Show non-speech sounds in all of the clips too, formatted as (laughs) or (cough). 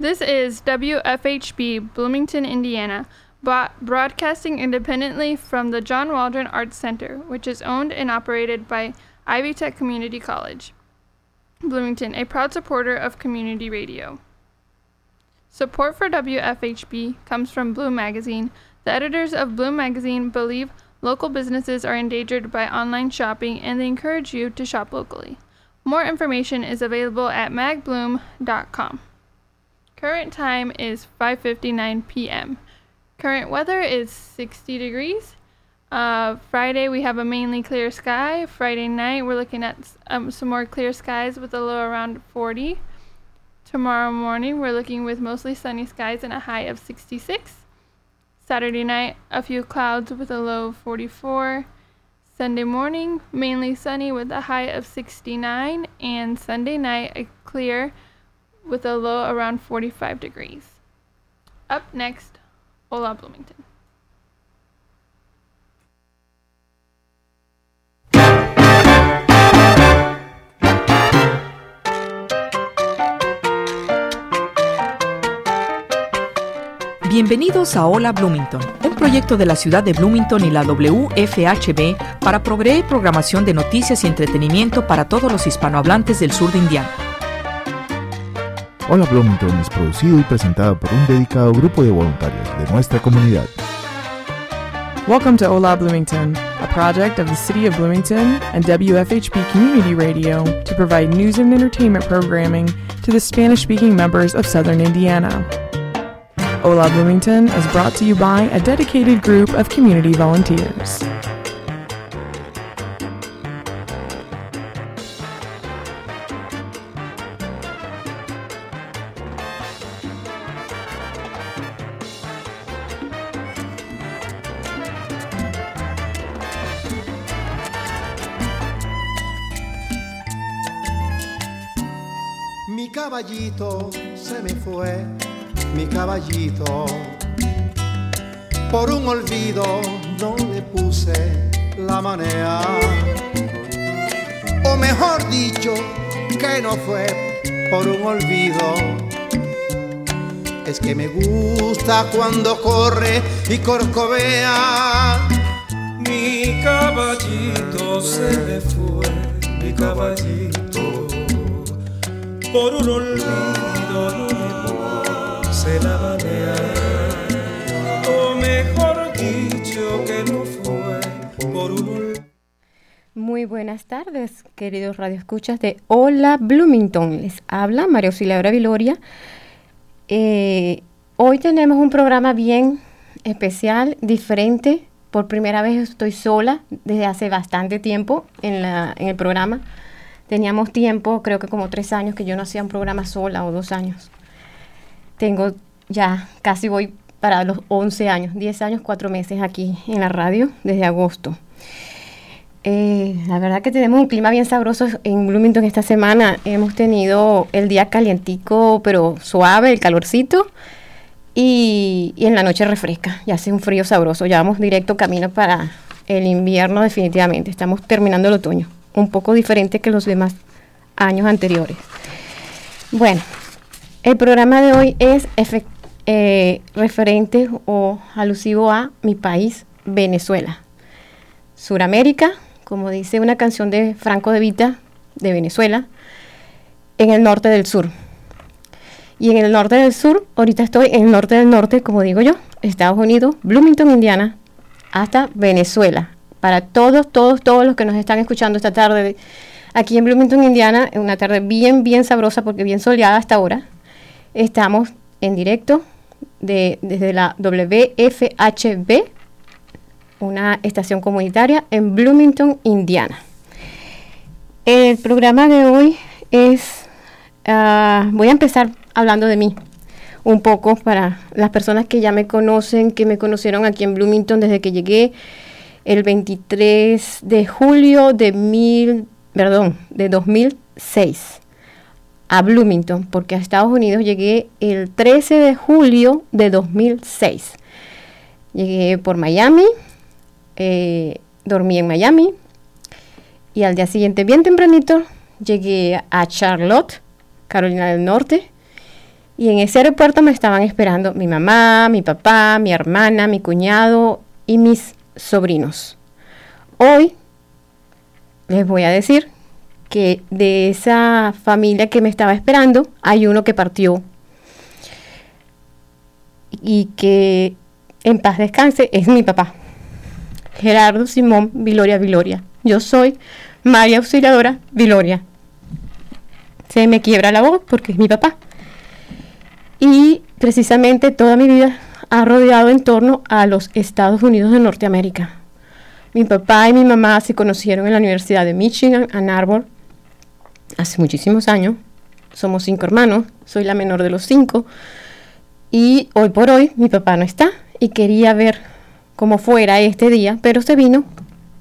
This is WFHB, Bloomington, Indiana, broadcasting independently from the John Waldron Arts Center, which is owned and operated by Ivy Tech Community College. Bloomington, a proud supporter of community radio. Support for WFHB comes from Bloom Magazine. The editors of Bloom Magazine believe local businesses are endangered by online shopping and they encourage you to shop locally. More information is available at magbloom.com. Current time is 5:59 p.m. Current weather is 60 degrees. Uh, Friday we have a mainly clear sky. Friday night we're looking at um, some more clear skies with a low around 40. Tomorrow morning we're looking with mostly sunny skies and a high of 66. Saturday night a few clouds with a low of 44. Sunday morning mainly sunny with a high of 69 and Sunday night a clear with a low around 45 degrees. Up next Hola Bloomington. Bienvenidos a Hola Bloomington, un proyecto de la ciudad de Bloomington y la WFHB para proveer programación de noticias y entretenimiento para todos los hispanohablantes del sur de Indiana. Hola Bloomington es producido y presentado por un dedicado grupo de voluntarios de nuestra comunidad. Welcome to Hola Bloomington, a project of the City of Bloomington and WFHB Community Radio to provide news and entertainment programming to the Spanish speaking members of southern Indiana. Hola Bloomington is brought to you by a dedicated group of community volunteers. Caballito se me fue, mi caballito. Por un olvido no le puse la manea. O mejor dicho, que no fue por un olvido. Es que me gusta cuando corre y corcovea. Mi caballito se me fue, mi caballito por un olvido se la o mejor dicho que no fue por un muy buenas tardes, queridos radioescuchas de Hola Bloomington. Les habla María Auxiliadora Viloria. Eh, hoy tenemos un programa bien especial, diferente. Por primera vez estoy sola desde hace bastante tiempo en el programa. Teníamos tiempo, creo que como tres años, que yo no hacía un programa sola o dos años. Tengo ya, casi voy para los 11 años, 10 años, 4 meses aquí en la radio desde agosto. Eh, la verdad que tenemos un clima bien sabroso en Bloomington esta semana. Hemos tenido el día calientico, pero suave, el calorcito. Y, y en la noche refresca y hace un frío sabroso. Ya vamos directo camino para el invierno definitivamente. Estamos terminando el otoño un poco diferente que los demás años anteriores. Bueno, el programa de hoy es eh, referente o alusivo a mi país, Venezuela. Suramérica, como dice una canción de Franco de Vita, de Venezuela, en el norte del sur. Y en el norte del sur, ahorita estoy en el norte del norte, como digo yo, Estados Unidos, Bloomington, Indiana, hasta Venezuela, para todos, todos, todos los que nos están escuchando esta tarde aquí en Bloomington, Indiana, una tarde bien, bien sabrosa porque bien soleada hasta ahora. Estamos en directo de, desde la WFHB, una estación comunitaria en Bloomington, Indiana. El programa de hoy es, ah, voy a empezar hablando de mí un poco para las personas que ya me conocen, que me conocieron aquí en Bloomington desde que llegué el 23 de julio de mil, perdón, de 2006 a Bloomington, porque a Estados Unidos llegué el 13 de julio de 2006. Llegué por Miami, eh, dormí en Miami y al día siguiente, bien tempranito, llegué a Charlotte, Carolina del Norte, Y en ese aeropuerto me estaban esperando mi mamá, mi papá, mi hermana, mi cuñado y mis sobrinos. Hoy les voy a decir que de esa familia que me estaba esperando hay uno que partió y que en paz descanse es mi papá, Gerardo Simón Viloria Viloria. Yo soy María Auxiliadora Viloria. Se me quiebra la voz porque es mi papá. Y precisamente toda mi vida ha rodeado en torno a los Estados Unidos de Norteamérica. Mi papá y mi mamá se conocieron en la Universidad de Michigan, Ann Arbor, hace muchísimos años. Somos cinco hermanos, soy la menor de los cinco. Y hoy por hoy mi papá no está y quería ver cómo fuera este día, pero se vino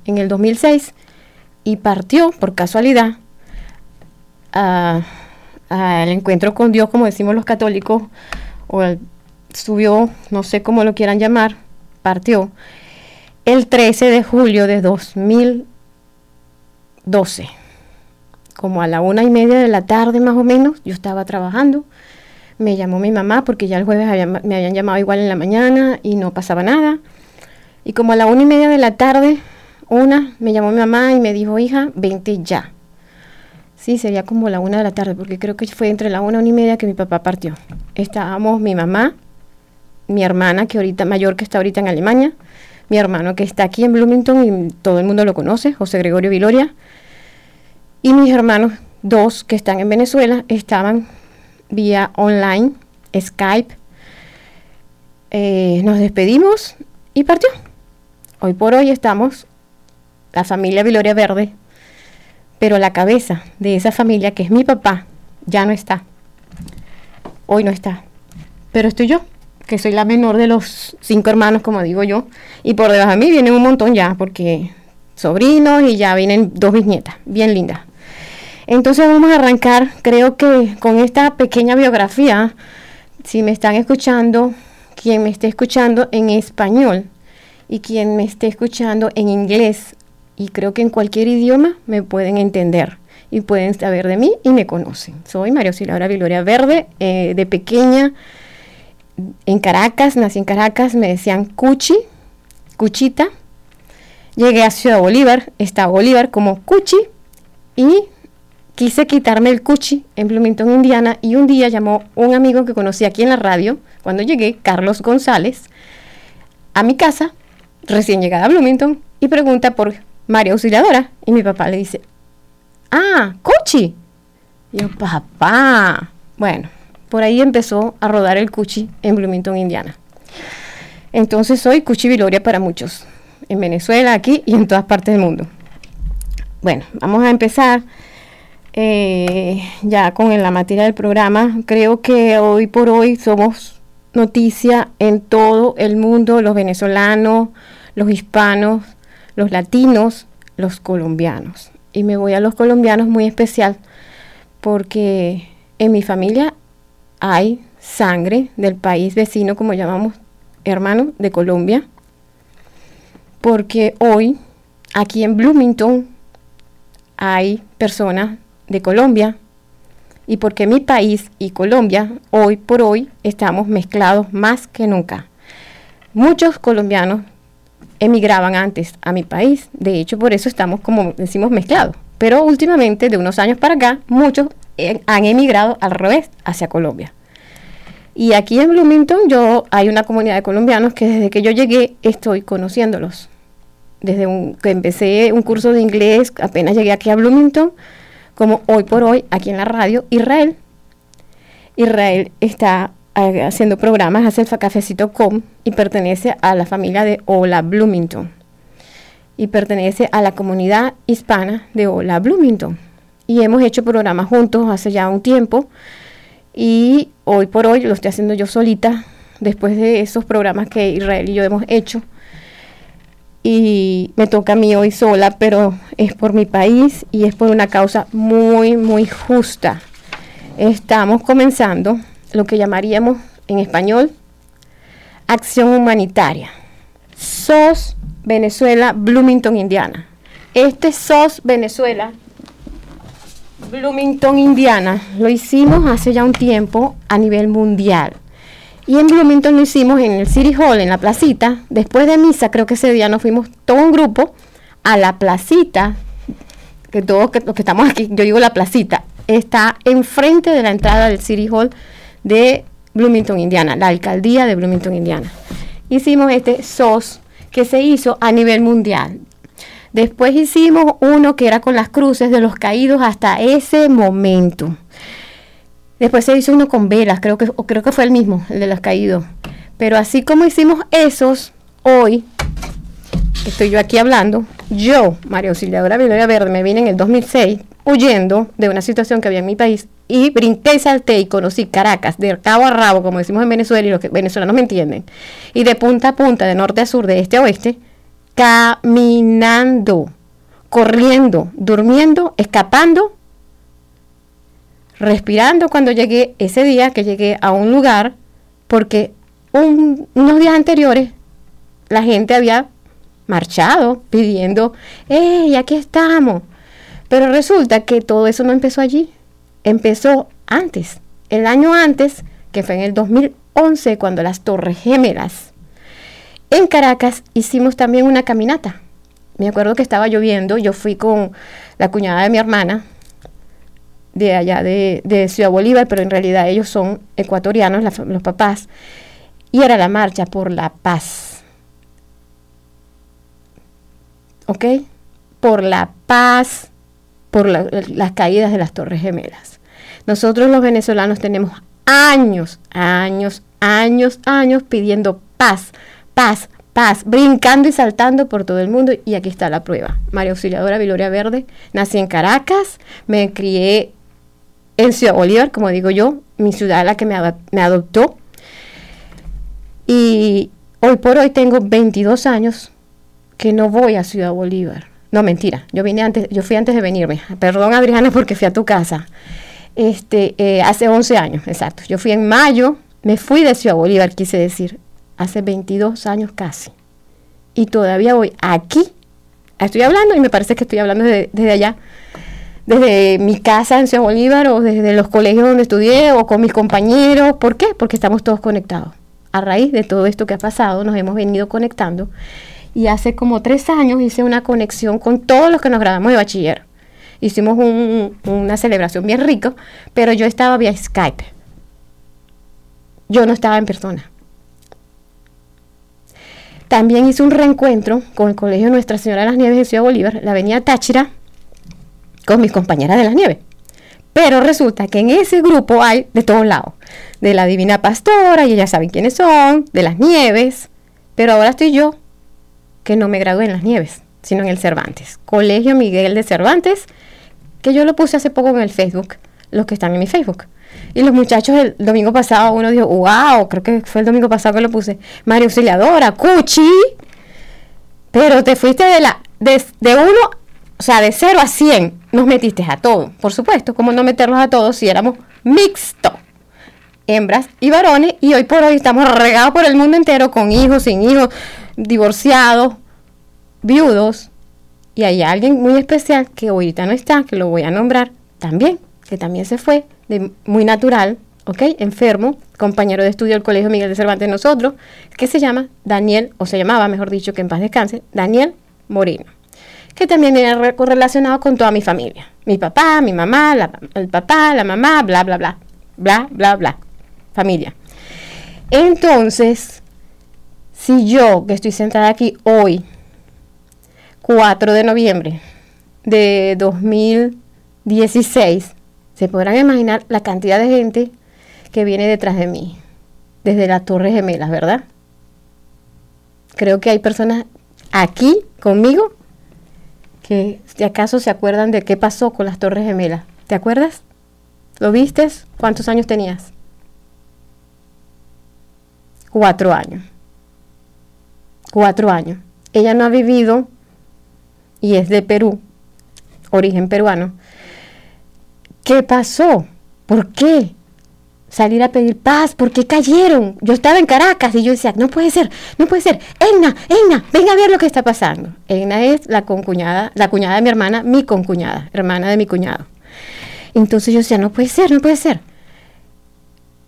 en el 2006 y partió por casualidad al encuentro con Dios, como decimos los católicos, o subió, no sé cómo lo quieran llamar, partió el 13 de julio de 2012, como a la una y media de la tarde más o menos, yo estaba trabajando, me llamó mi mamá porque ya el jueves me habían llamado igual en la mañana y no pasaba nada, y como a la una y media de la tarde una, me llamó mi mamá y me dijo, hija, vente ya. Sí, sería como la una de la tarde, porque creo que fue entre la una, una y media que mi papá partió. Estábamos mi mamá, mi hermana, que ahorita, mayor que está ahorita en Alemania, mi hermano que está aquí en Bloomington y todo el mundo lo conoce, José Gregorio Viloria, y mis hermanos, dos que están en Venezuela, estaban vía online, Skype. Eh, nos despedimos y partió. Hoy por hoy estamos la familia Viloria Verde, pero la cabeza de esa familia, que es mi papá, ya no está. Hoy no está. Pero estoy yo, que soy la menor de los cinco hermanos, como digo yo, y por debajo de mí vienen un montón ya, porque sobrinos y ya vienen dos bisnietas, bien lindas. Entonces vamos a arrancar, creo que con esta pequeña biografía, si me están escuchando, quien me esté escuchando en español y quien me esté escuchando en inglés y creo que en cualquier idioma me pueden entender y pueden saber de mí y me conocen. Soy María Auxiliadora Viloria Verde, eh, de pequeña en Caracas, nací en Caracas, me decían Cuchi, Cuchita. Llegué a Ciudad Bolívar, estaba Bolívar como Cuchi y quise quitarme el Cuchi en Bloomington, Indiana y un día llamó un amigo que conocí aquí en la radio, cuando llegué, Carlos González, a mi casa, recién llegada a Bloomington, y pregunta por María Auxiliadora. Y mi papá le dice, ah, Cuchi. Y yo, papá. Bueno, por ahí empezó a rodar el Cuchi en Bloomington, Indiana. Entonces soy Cuchi Viloria para muchos, en Venezuela, aquí y en todas partes del mundo. Bueno, vamos a empezar eh, ya con la materia del programa. Creo que hoy por hoy somos noticia en todo el mundo, los venezolanos, los hispanos, los latinos, los colombianos. Y me voy a los colombianos muy especial porque en mi familia hay sangre del país vecino, como llamamos hermano, de Colombia. Porque hoy, aquí en Bloomington, hay personas de Colombia. Y porque mi país y Colombia, hoy por hoy, estamos mezclados más que nunca. Muchos colombianos emigraban antes a mi país. De hecho, por eso estamos, como decimos, mezclados. Pero últimamente, de unos años para acá, muchos han emigrado al revés, hacia Colombia. Y aquí en Bloomington yo hay una comunidad de colombianos que desde que yo llegué estoy conociéndolos. Desde que empecé un curso de inglés, apenas llegué aquí a Bloomington, como hoy por hoy, aquí en la radio, Israel. Israel está eh, haciendo programas, hace el cafecito.com y pertenece a la familia de Hola Bloomington. Y pertenece a la comunidad hispana de Hola Bloomington. Y hemos hecho programas juntos hace ya un tiempo. Y hoy por hoy lo estoy haciendo yo solita, después de esos programas que Israel y yo hemos hecho. Y me toca a mí hoy sola, pero es por mi país y es por una causa muy, muy justa. Estamos comenzando lo que llamaríamos en español acción humanitaria. SOS Venezuela, Bloomington, Indiana. Este SOS Venezuela Bloomington, Indiana. Lo hicimos hace ya un tiempo a nivel mundial. Y en Bloomington lo hicimos en el City Hall, en la placita. Después de misa, creo que ese día nos fuimos todo un grupo a la placita, que todos los que estamos aquí, yo digo la placita, está enfrente de la entrada del City Hall de Bloomington, Indiana, la alcaldía de Bloomington, Indiana. Hicimos este SOS que se hizo a nivel mundial. Después hicimos uno que era con las cruces de los caídos hasta ese momento. Después se hizo uno con velas, creo que, o creo que fue el mismo, el de los caídos. Pero así como hicimos esos, hoy, estoy yo aquí hablando, yo, María Auxiliadora Viloria Verde, me vine en el 2006 huyendo de una situación que había en mi país y brinqué y salté y conocí Caracas de cabo a rabo, como decimos en Venezuela y los que venezolanos me entienden, y de punta a punta, de norte a sur, de este a oeste, caminando, corriendo, durmiendo, escapando respirando cuando llegué ese día que llegué a un lugar porque un- unos días anteriores la gente había marchado pidiendo, ¡Ey, aquí estamos! Pero resulta que todo eso no empezó allí, empezó antes, el año antes, que fue en el 2011, cuando las Torres Gemelas. En Caracas hicimos también una caminata. Me acuerdo que estaba lloviendo, yo fui con la cuñada de mi hermana, de allá de, Ciudad Bolívar, pero en realidad ellos son ecuatorianos, los papás, y era la marcha por la paz. ¿Ok? Por la paz, por la- las caídas de las Torres Gemelas. Nosotros los venezolanos tenemos años, años, años, años pidiendo paz, paz, paz, brincando y saltando por todo el mundo. Y aquí está la prueba. María Auxiliadora Viloria Verde, nací en Caracas, me crié en Ciudad Bolívar, como digo yo, mi ciudad la que me, me adoptó. Y hoy por hoy tengo 22 años que no voy a Ciudad Bolívar. No, mentira, yo vine antes, yo fui antes de venirme. Perdón, Adriana, (laughs) porque fui a tu casa. Este, eh, hace 11 años, exacto. Yo fui en mayo, me fui de Ciudad Bolívar, quise decir, hace 22 años casi. Y todavía voy aquí. Estoy hablando y me parece que estoy hablando desde, desde allá, desde mi casa en Ciudad Bolívar o desde los colegios donde estudié o con mis compañeros. ¿Por qué? Porque estamos todos conectados. A raíz de todo esto que ha pasado, nos hemos venido conectando. Y hace como tres años hice una conexión con todos los que nos graduamos de bachiller. Hicimos un- una celebración bien rica, pero yo estaba vía Skype. Yo no estaba en persona. También hice un reencuentro con el Colegio Nuestra Señora de las Nieves de Ciudad Bolívar, la avenida Táchira, con mis compañeras de las nieves. Pero resulta que en ese grupo hay de todos lados. De la Divina Pastora, y ellas saben quiénes son, de las nieves. Pero ahora estoy yo, que no me gradué en las nieves, sino en el Cervantes. Colegio Miguel de Cervantes, que yo lo puse hace poco en el Facebook, los que están en mi Facebook. Y los muchachos el domingo pasado, uno dijo, wow, creo que fue el domingo pasado que lo puse, María Auxiliadora, Cuchi, pero te fuiste de la de, uno, o sea, de 0 a 100, nos metiste a todos. Por supuesto, ¿cómo no meterlos a todos si éramos mixto? Hembras y varones, y hoy por hoy estamos regados por el mundo entero con hijos, sin hijos, divorciados, viudos. Y hay alguien muy especial que ahorita no está, que lo voy a nombrar también, que también se fue, de muy natural, ¿ok? Enfermo, compañero de estudio del Colegio Miguel de Cervantes nosotros, que se llama Daniel, o se llamaba, mejor dicho, que en paz descanse, Daniel Moreno, que también re- correlacionado con toda mi familia. Mi papá, mi mamá, la- el papá, la mamá, bla, bla, bla, bla, bla, bla, familia. Entonces, si yo, que estoy sentada aquí hoy, 4 de noviembre de 2016, se podrán imaginar la cantidad de gente que viene detrás de mí, desde las Torres Gemelas, ¿verdad? Creo que hay personas aquí conmigo que acaso se acuerdan de qué pasó con las Torres Gemelas. ¿Te acuerdas? ¿Lo viste? ¿Cuántos años tenías? Cuatro años. Cuatro años. Ella no ha vivido y es de Perú, origen peruano. ¿Qué pasó? ¿Por qué? Salir a pedir paz, ¿por qué cayeron? Yo estaba en Caracas y yo decía, no puede ser, no puede ser. Egna, Egna, venga a ver lo que está pasando. Egna es la concuñada, la cuñada de mi hermana, mi concuñada, hermana de mi cuñado. Entonces yo decía, no puede ser, no puede ser.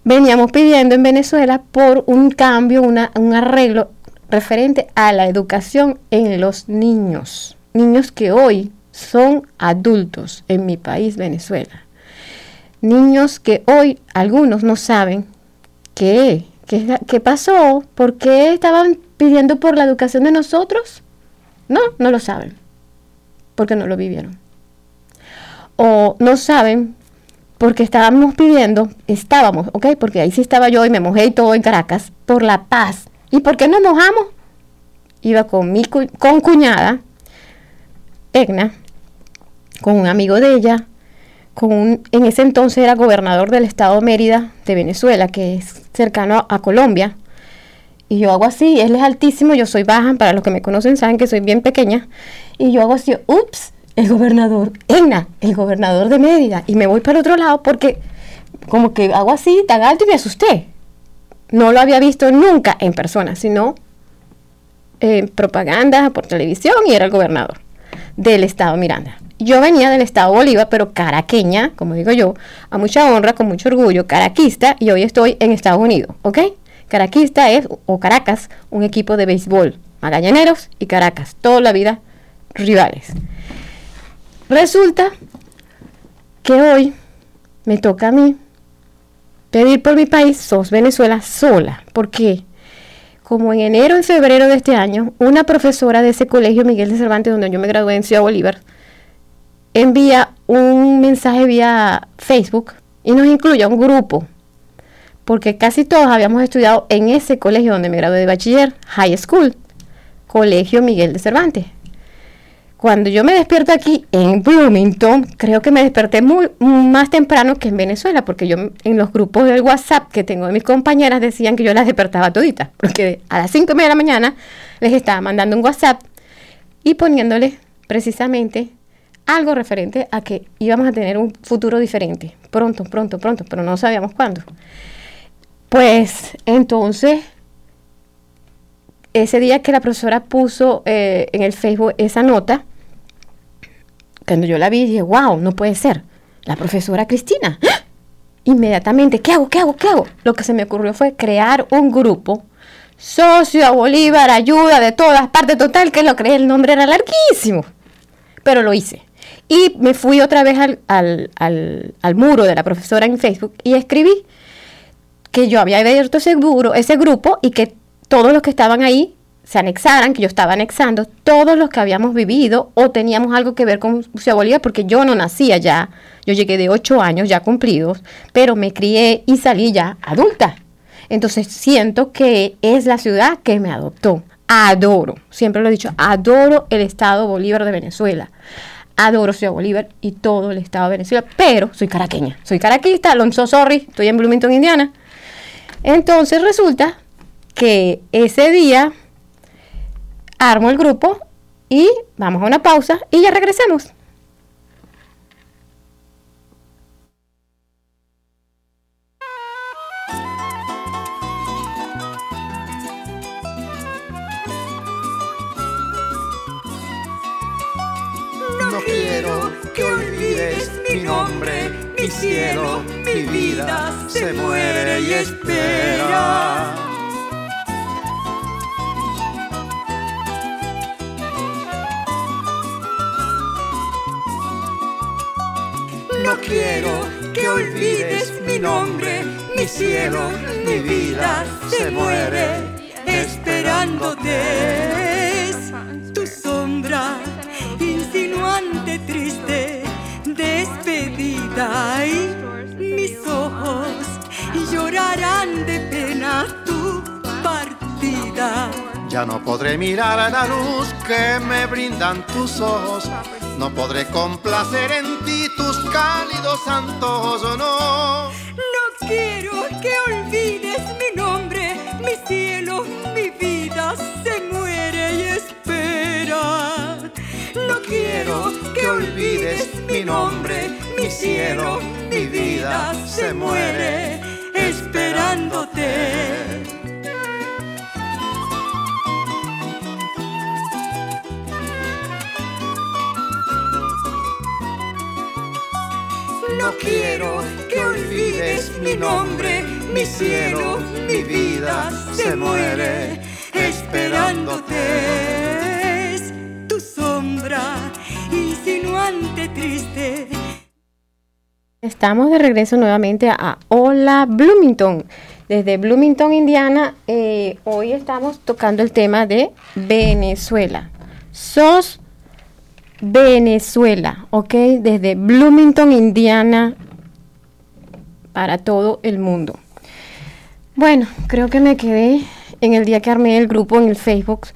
Veníamos pidiendo en Venezuela por un cambio, una, un arreglo referente a la educación en los niños. Niños que hoy son adultos en mi país, Venezuela. Niños que hoy algunos no saben qué, qué, pasó, por qué estaban pidiendo por la educación de nosotros. No, no lo saben, porque no lo vivieron. O no saben porque estábamos pidiendo, estábamos, ¿ok? Porque ahí sí estaba yo y me mojé y todo en Caracas, por la paz. ¿Y por qué nos mojamos? Iba con mi con cuñada, Egna, con un amigo de ella, con un, en ese entonces era gobernador del estado Mérida de Venezuela, que es cercano a, Colombia. Y yo hago así, él es altísimo, yo soy baja, para los que me conocen saben que soy bien pequeña. Y yo hago así, ups, el gobernador, Egna, el gobernador de Mérida. Y me voy para otro lado porque como que hago así, tan alto y me asusté. No lo había visto nunca en persona, sino en propaganda por televisión y era el gobernador del estado Miranda. Yo venía del estado Bolívar, pero caraqueña, como digo yo, a mucha honra, con mucho orgullo, caraquista, y hoy estoy en Estados Unidos, ¿ok? Caraquista es, o Caracas, un equipo de béisbol. Magallaneros y Caracas, toda la vida rivales. Resulta que hoy me toca a mí pedir por mi país, sos Venezuela sola. ¿Por qué? Como en enero y febrero de este año, una profesora de ese colegio Miguel de Cervantes, donde yo me gradué en Ciudad Bolívar, envía un mensaje vía Facebook y nos incluye a un grupo, porque casi todos habíamos estudiado en ese colegio donde me gradué de bachiller, High School, Colegio Miguel de Cervantes. Cuando yo me despierto aquí en Bloomington, creo que me desperté muy, más temprano que en Venezuela, porque yo en los grupos del WhatsApp que tengo de mis compañeras decían que yo las despertaba toditas, porque a las 5 de la mañana les estaba mandando un WhatsApp y poniéndoles precisamente algo referente a que íbamos a tener un futuro diferente, pronto, pronto, pronto, pero no sabíamos cuándo. Pues entonces, ese día que la profesora puso eh, en el Facebook esa nota, cuando yo la vi, dije, wow, no puede ser. La profesora Cristina. ¡Ah! Inmediatamente, ¿qué hago? ¿Qué hago? ¿Qué hago? Lo que se me ocurrió fue crear un grupo. Socio a Bolívar, ayuda de todas partes, total, que lo creé, el nombre era larguísimo. Pero lo hice. Y me fui otra vez al, al, al, muro de la profesora en Facebook y escribí que yo había abierto ese, ese grupo y que todos los que estaban ahí se anexaran, que yo estaba anexando, todos los que habíamos vivido o teníamos algo que ver con Ciudad Bolívar, porque yo no nací allá, yo llegué de ocho años ya cumplidos, pero me crié y salí ya adulta. Entonces siento que es la ciudad que me adoptó. Adoro, siempre lo he dicho, adoro el Estado Bolívar de Venezuela. Adoro Ciudad Bolívar y todo el Estado de Venezuela, pero soy caraqueña. Soy caraquista, Alonso Sorry, estoy en Bloomington, Indiana. Entonces resulta que ese día armo el grupo y vamos a una pausa y ya regresamos. No quiero que olvides mi nombre, mi cielo, mi vida se muere y espera. Quiero que olvides mi nombre, mi cielo, mi vida se muere esperándote. Tu sombra insinuante, triste, despedida y mis ojos llorarán de pena tu partida. Ya no podré mirar a la luz que me brindan tus ojos. No podré complacer en ti tus cálidos antojos, no. No quiero que olvides mi nombre, mi cielo, mi vida se muere y espera. No quiero que olvides mi nombre, mi cielo, mi vida se muere esperándote. No quiero que olvides mi nombre, mi cielo, mi vida se muere esperándote. Es tu sombra insinuante, triste. Estamos de regreso nuevamente a Hola Bloomington. Desde Bloomington, Indiana, eh, hoy estamos tocando el tema de Venezuela. Sos Venezuela, ¿ok? Desde Bloomington, Indiana, para todo el mundo. Bueno, creo que me quedé en el día que armé el grupo en el Facebook,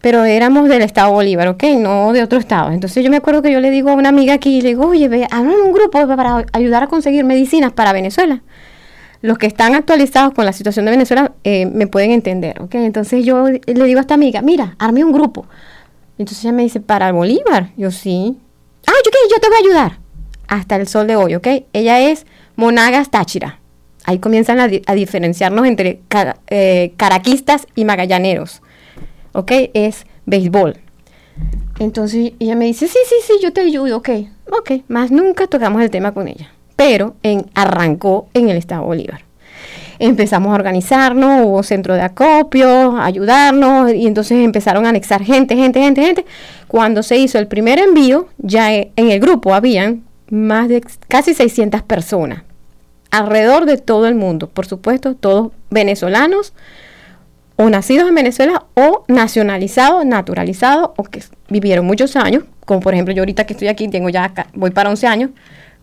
pero éramos del estado Bolívar, ¿ok? No de otro estado. Entonces yo me acuerdo que yo le digo a una amiga aquí, le digo, oye, ve, un grupo para ayudar a conseguir medicinas para Venezuela. Los que están actualizados con la situación de Venezuela eh, me pueden entender, ¿ok? Entonces yo le digo a esta amiga, mira, armé un grupo. Entonces ella me dice, ¿para Bolívar? Yo sí. Ah, yo qué, yo te voy a ayudar. Hasta el sol de hoy, ¿ok? Ella es Monagas Táchira. Ahí comienzan a, diferenciarnos entre eh, caraquistas y magallaneros. ¿Ok? Es béisbol. Entonces ella me dice, sí, sí, sí, yo te ayudo, ok. Ok, más nunca tocamos el tema con ella. Pero arrancó en el Estado Bolívar empezamos a organizarnos, hubo centro de acopio, ayudarnos, y entonces empezaron a anexar gente, gente, gente, gente. Cuando se hizo el primer envío, ya e, en el grupo habían más de casi 600 personas, alrededor de todo el mundo, por supuesto, todos venezolanos, o nacidos en Venezuela, o nacionalizados, naturalizados, o que vivieron muchos años, como por ejemplo yo ahorita que estoy aquí, tengo ya, voy para 11 años,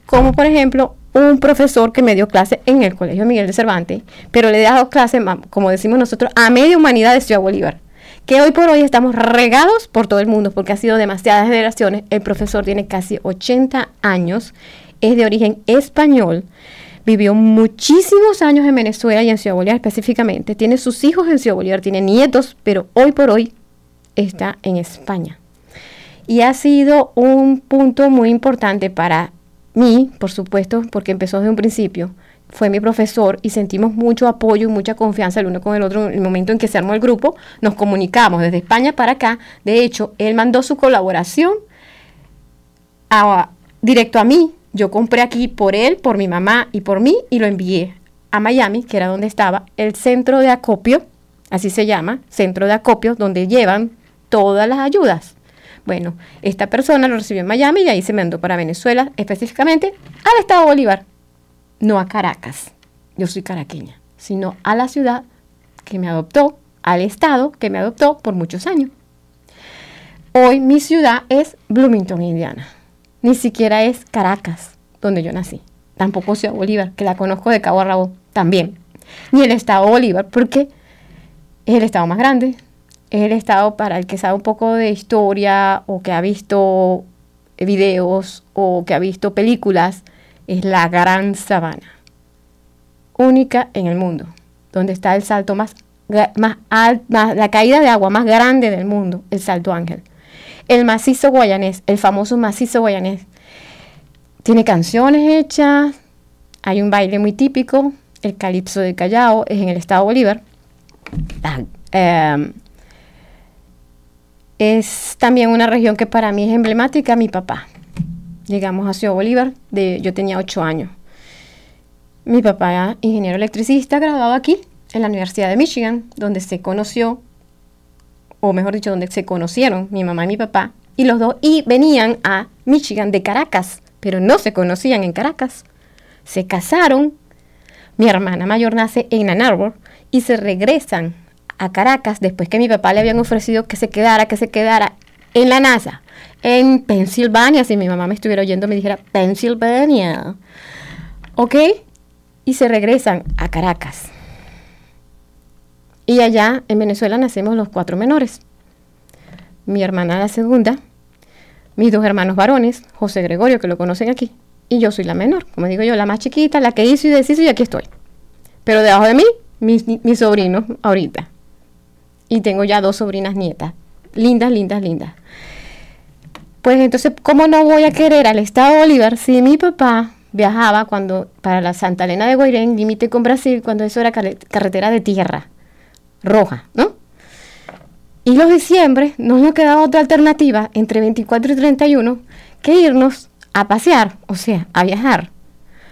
como por ejemplo un profesor que me dio clase en el Colegio Miguel de Cervantes, pero le he dado clase, como decimos nosotros, a media humanidad de Ciudad Bolívar, que hoy por hoy estamos regados por todo el mundo, porque ha sido demasiadas generaciones. El profesor tiene casi 80 años, es de origen español, vivió muchísimos años en Venezuela y en Ciudad Bolívar específicamente, tiene sus hijos en Ciudad Bolívar, tiene nietos, pero hoy por hoy está en España. Y ha sido un punto muy importante para mí, por supuesto, porque empezó desde un principio, fue mi profesor y sentimos mucho apoyo y mucha confianza el uno con el otro. En el momento en que se armó el grupo, nos comunicamos desde España para acá. De hecho, él mandó su colaboración directo a mí. Yo compré aquí por él, por mi mamá y por mí y lo envié a Miami, que era donde estaba el centro de acopio, así se llama, centro de acopio, donde llevan todas las ayudas. Bueno, esta persona lo recibió en Miami y ahí se mandó para Venezuela, específicamente al estado Bolívar, no a Caracas, yo soy caraqueña, sino a la ciudad que me adoptó, al estado que me adoptó por muchos años. Hoy mi ciudad es Bloomington, Indiana. Ni siquiera es Caracas, donde yo nací. Tampoco Ciudad Bolívar, que la conozco de cabo a rabo también. Ni el estado Bolívar, porque es el estado más grande, es el estado para el que sabe un poco de historia o que ha visto videos o que ha visto películas, es la Gran Sabana, única en el mundo, donde está el salto más, más alto, la caída de agua más grande del mundo, el Salto Ángel. El macizo guayanés, el famoso macizo guayanés, tiene canciones hechas, hay un baile muy típico, el calipso de Callao es en el estado Bolívar. Em, es también una región que para mí es emblemática, mi papá. Llegamos a Ciudad Bolívar, de, yo tenía ocho años. Mi papá, ingeniero electricista, graduado aquí, en la Universidad de Michigan, donde se conoció, o mejor dicho, donde se conocieron mi mamá y mi papá, y los dos, y venían a Michigan de Caracas, pero no se conocían en Caracas. Se casaron, mi hermana mayor nace en Ann Arbor, y se regresan a Caracas después que mi papá le habían ofrecido que se quedara, que se quedara en la NASA, en Pensilvania, si mi mamá me estuviera oyendo me dijera Pensilvania, ¿ok? Y se regresan a Caracas. Y allá en Venezuela nacemos los cuatro menores. Mi hermana la segunda, mis dos hermanos varones, José Gregorio, que lo conocen aquí, y yo soy la menor, como digo yo, la más chiquita, la que hizo y deshizo y aquí estoy. Pero debajo de mí, mis sobrinos ahorita y tengo ya dos sobrinas nietas. Lindas, lindas, lindas. Pues entonces, ¿cómo no voy a querer al Estado Bolívar si mi papá viajaba cuando para la Santa Elena de Guairén, límite con Brasil, cuando eso era carretera de tierra roja, ¿no? Y los diciembre no nos quedaba otra alternativa entre 24 y 31 que irnos a pasear, o sea, a viajar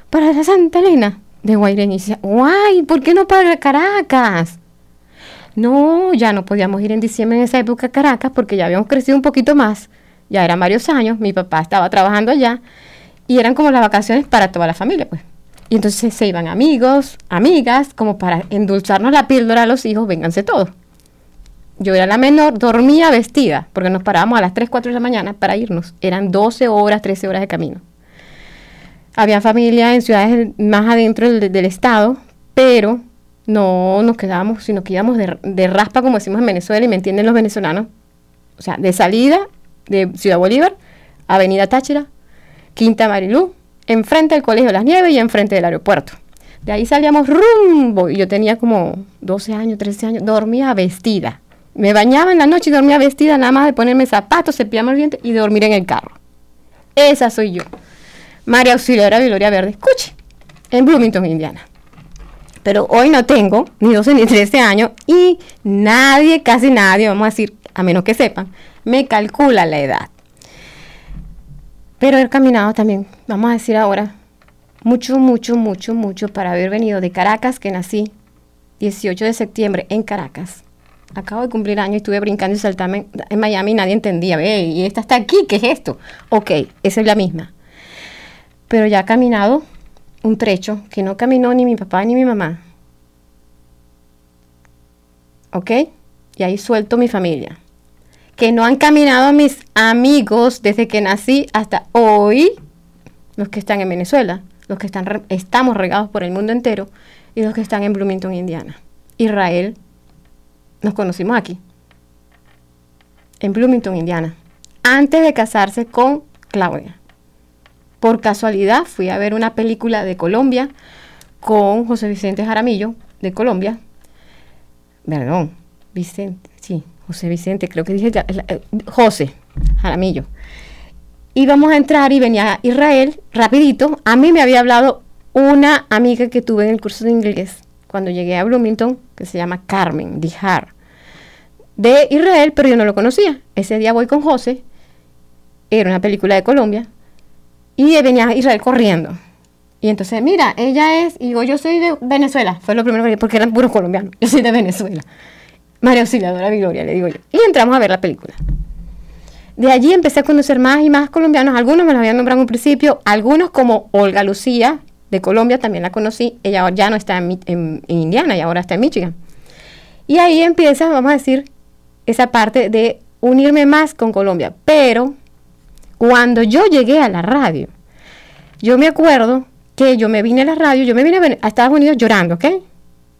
para la Santa Elena de Guaireña. Y decía, guay, ¿por qué no para Caracas? No, ya no podíamos ir en diciembre en esa época a Caracas porque ya habíamos crecido un poquito más. Ya eran varios años, mi papá estaba trabajando allá y eran como las vacaciones para toda la familia, pues. Y entonces se iban amigos, amigas, como para endulzarnos la píldora a los hijos, vénganse todos. Yo era la menor, dormía vestida, porque nos parábamos a las 3, 4 de la mañana para irnos. Eran 12 horas, 13 horas de camino. Había familia en ciudades más adentro del, del estado, pero no nos quedábamos, sino que íbamos de, de raspa, como decimos en Venezuela, y me entienden los venezolanos. O sea, de salida de Ciudad Bolívar, Avenida Táchira, Quinta Marilú, enfrente del Colegio de las Nieves y enfrente del aeropuerto. De ahí salíamos rumbo, y yo tenía como 12 años, 13 años, dormía vestida. Me bañaba en la noche y dormía vestida nada más de ponerme zapatos, cepillarme el diente y dormir en el carro. Esa soy yo. María Auxiliadora Gloria Verde, escuche, en Bloomington, Indiana. Pero hoy no tengo ni 12 ni 13 años y nadie, casi nadie, vamos a decir, a menos que sepan, me calcula la edad. Pero he caminado también, vamos a decir ahora, mucho, mucho, mucho, mucho para haber venido de Caracas, que nací 18 de septiembre en Caracas. Acabo de cumplir años y estuve brincando y saltando en, Miami y nadie entendía. Y esta está aquí, ¿qué es esto? Ok, esa es la misma. Pero ya he caminado un trecho que no caminó ni mi papá ni mi mamá. ¿Ok? Y ahí suelto mi familia. Que no han caminado mis amigos desde que nací hasta hoy, los que están en Venezuela, los que están estamos regados por el mundo entero y los que están en Bloomington, Indiana. Israel, nos conocimos aquí, en Bloomington, Indiana, antes de casarse con Claudia. Por casualidad fui a ver una película de Colombia con José Vicente Jaramillo, de Colombia. Perdón, Vicente, sí, José Vicente, creo que dije ya, eh, José Jaramillo. Íbamos a entrar y venía Israel, rapidito. A mí me había hablado una amiga que tuve en el curso de inglés cuando llegué a Bloomington, que se llama Carmen Dijar, de Israel, pero yo no lo conocía. Ese día voy con José, era una película de Colombia, y venía Israel corriendo. Y entonces, mira, ella es, y digo, yo soy de Venezuela, fue lo primero que porque eran puros colombianos, (laughs) yo soy de Venezuela. María Auxiliadora Viloria, le digo yo. Y entramos a ver la película. De allí empecé a conocer más y más colombianos, algunos me los habían nombrado en un principio, algunos como Olga Lucía, de Colombia, también la conocí, ella ya no está en, en- en Indiana y ahora está en Michigan. Y ahí empieza, vamos a decir, esa parte de unirme más con Colombia. Pero cuando yo llegué a la radio, yo me acuerdo que yo me vine a la radio, yo me vine a, Estados Unidos llorando, ¿ok?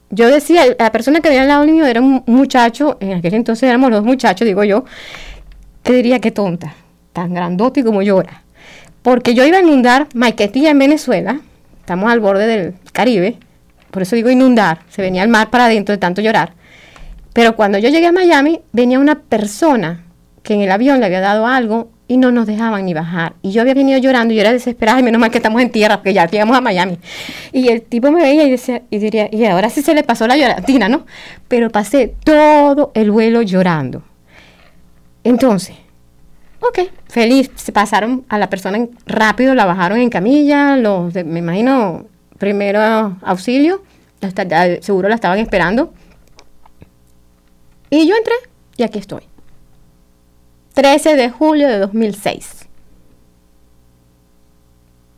Yo decía, la persona que venía al lado mío era un muchacho, en aquel entonces éramos los muchachos, digo yo, que diría que tonta, tan grandote como llora. Porque yo iba a inundar Maiquetía en Venezuela, estamos al borde del Caribe, por eso digo inundar, se venía el mar para adentro de tanto llorar. Pero cuando yo llegué a Miami, venía una persona que en el avión le había dado algo y no nos dejaban ni bajar. Y yo había venido llorando y yo era desesperada, y menos mal que estamos en tierra, porque ya llegamos a Miami. Y el tipo me veía y decía, y diría, y ahora sí se le pasó la lloratina, ¿no? Pero pasé todo el vuelo llorando. Entonces, ok, feliz. Se pasaron a la persona rápido, la bajaron en camilla, los, me imagino, primero auxilio, hasta, seguro la estaban esperando. Y yo entré y aquí estoy. 13 de julio de 2006.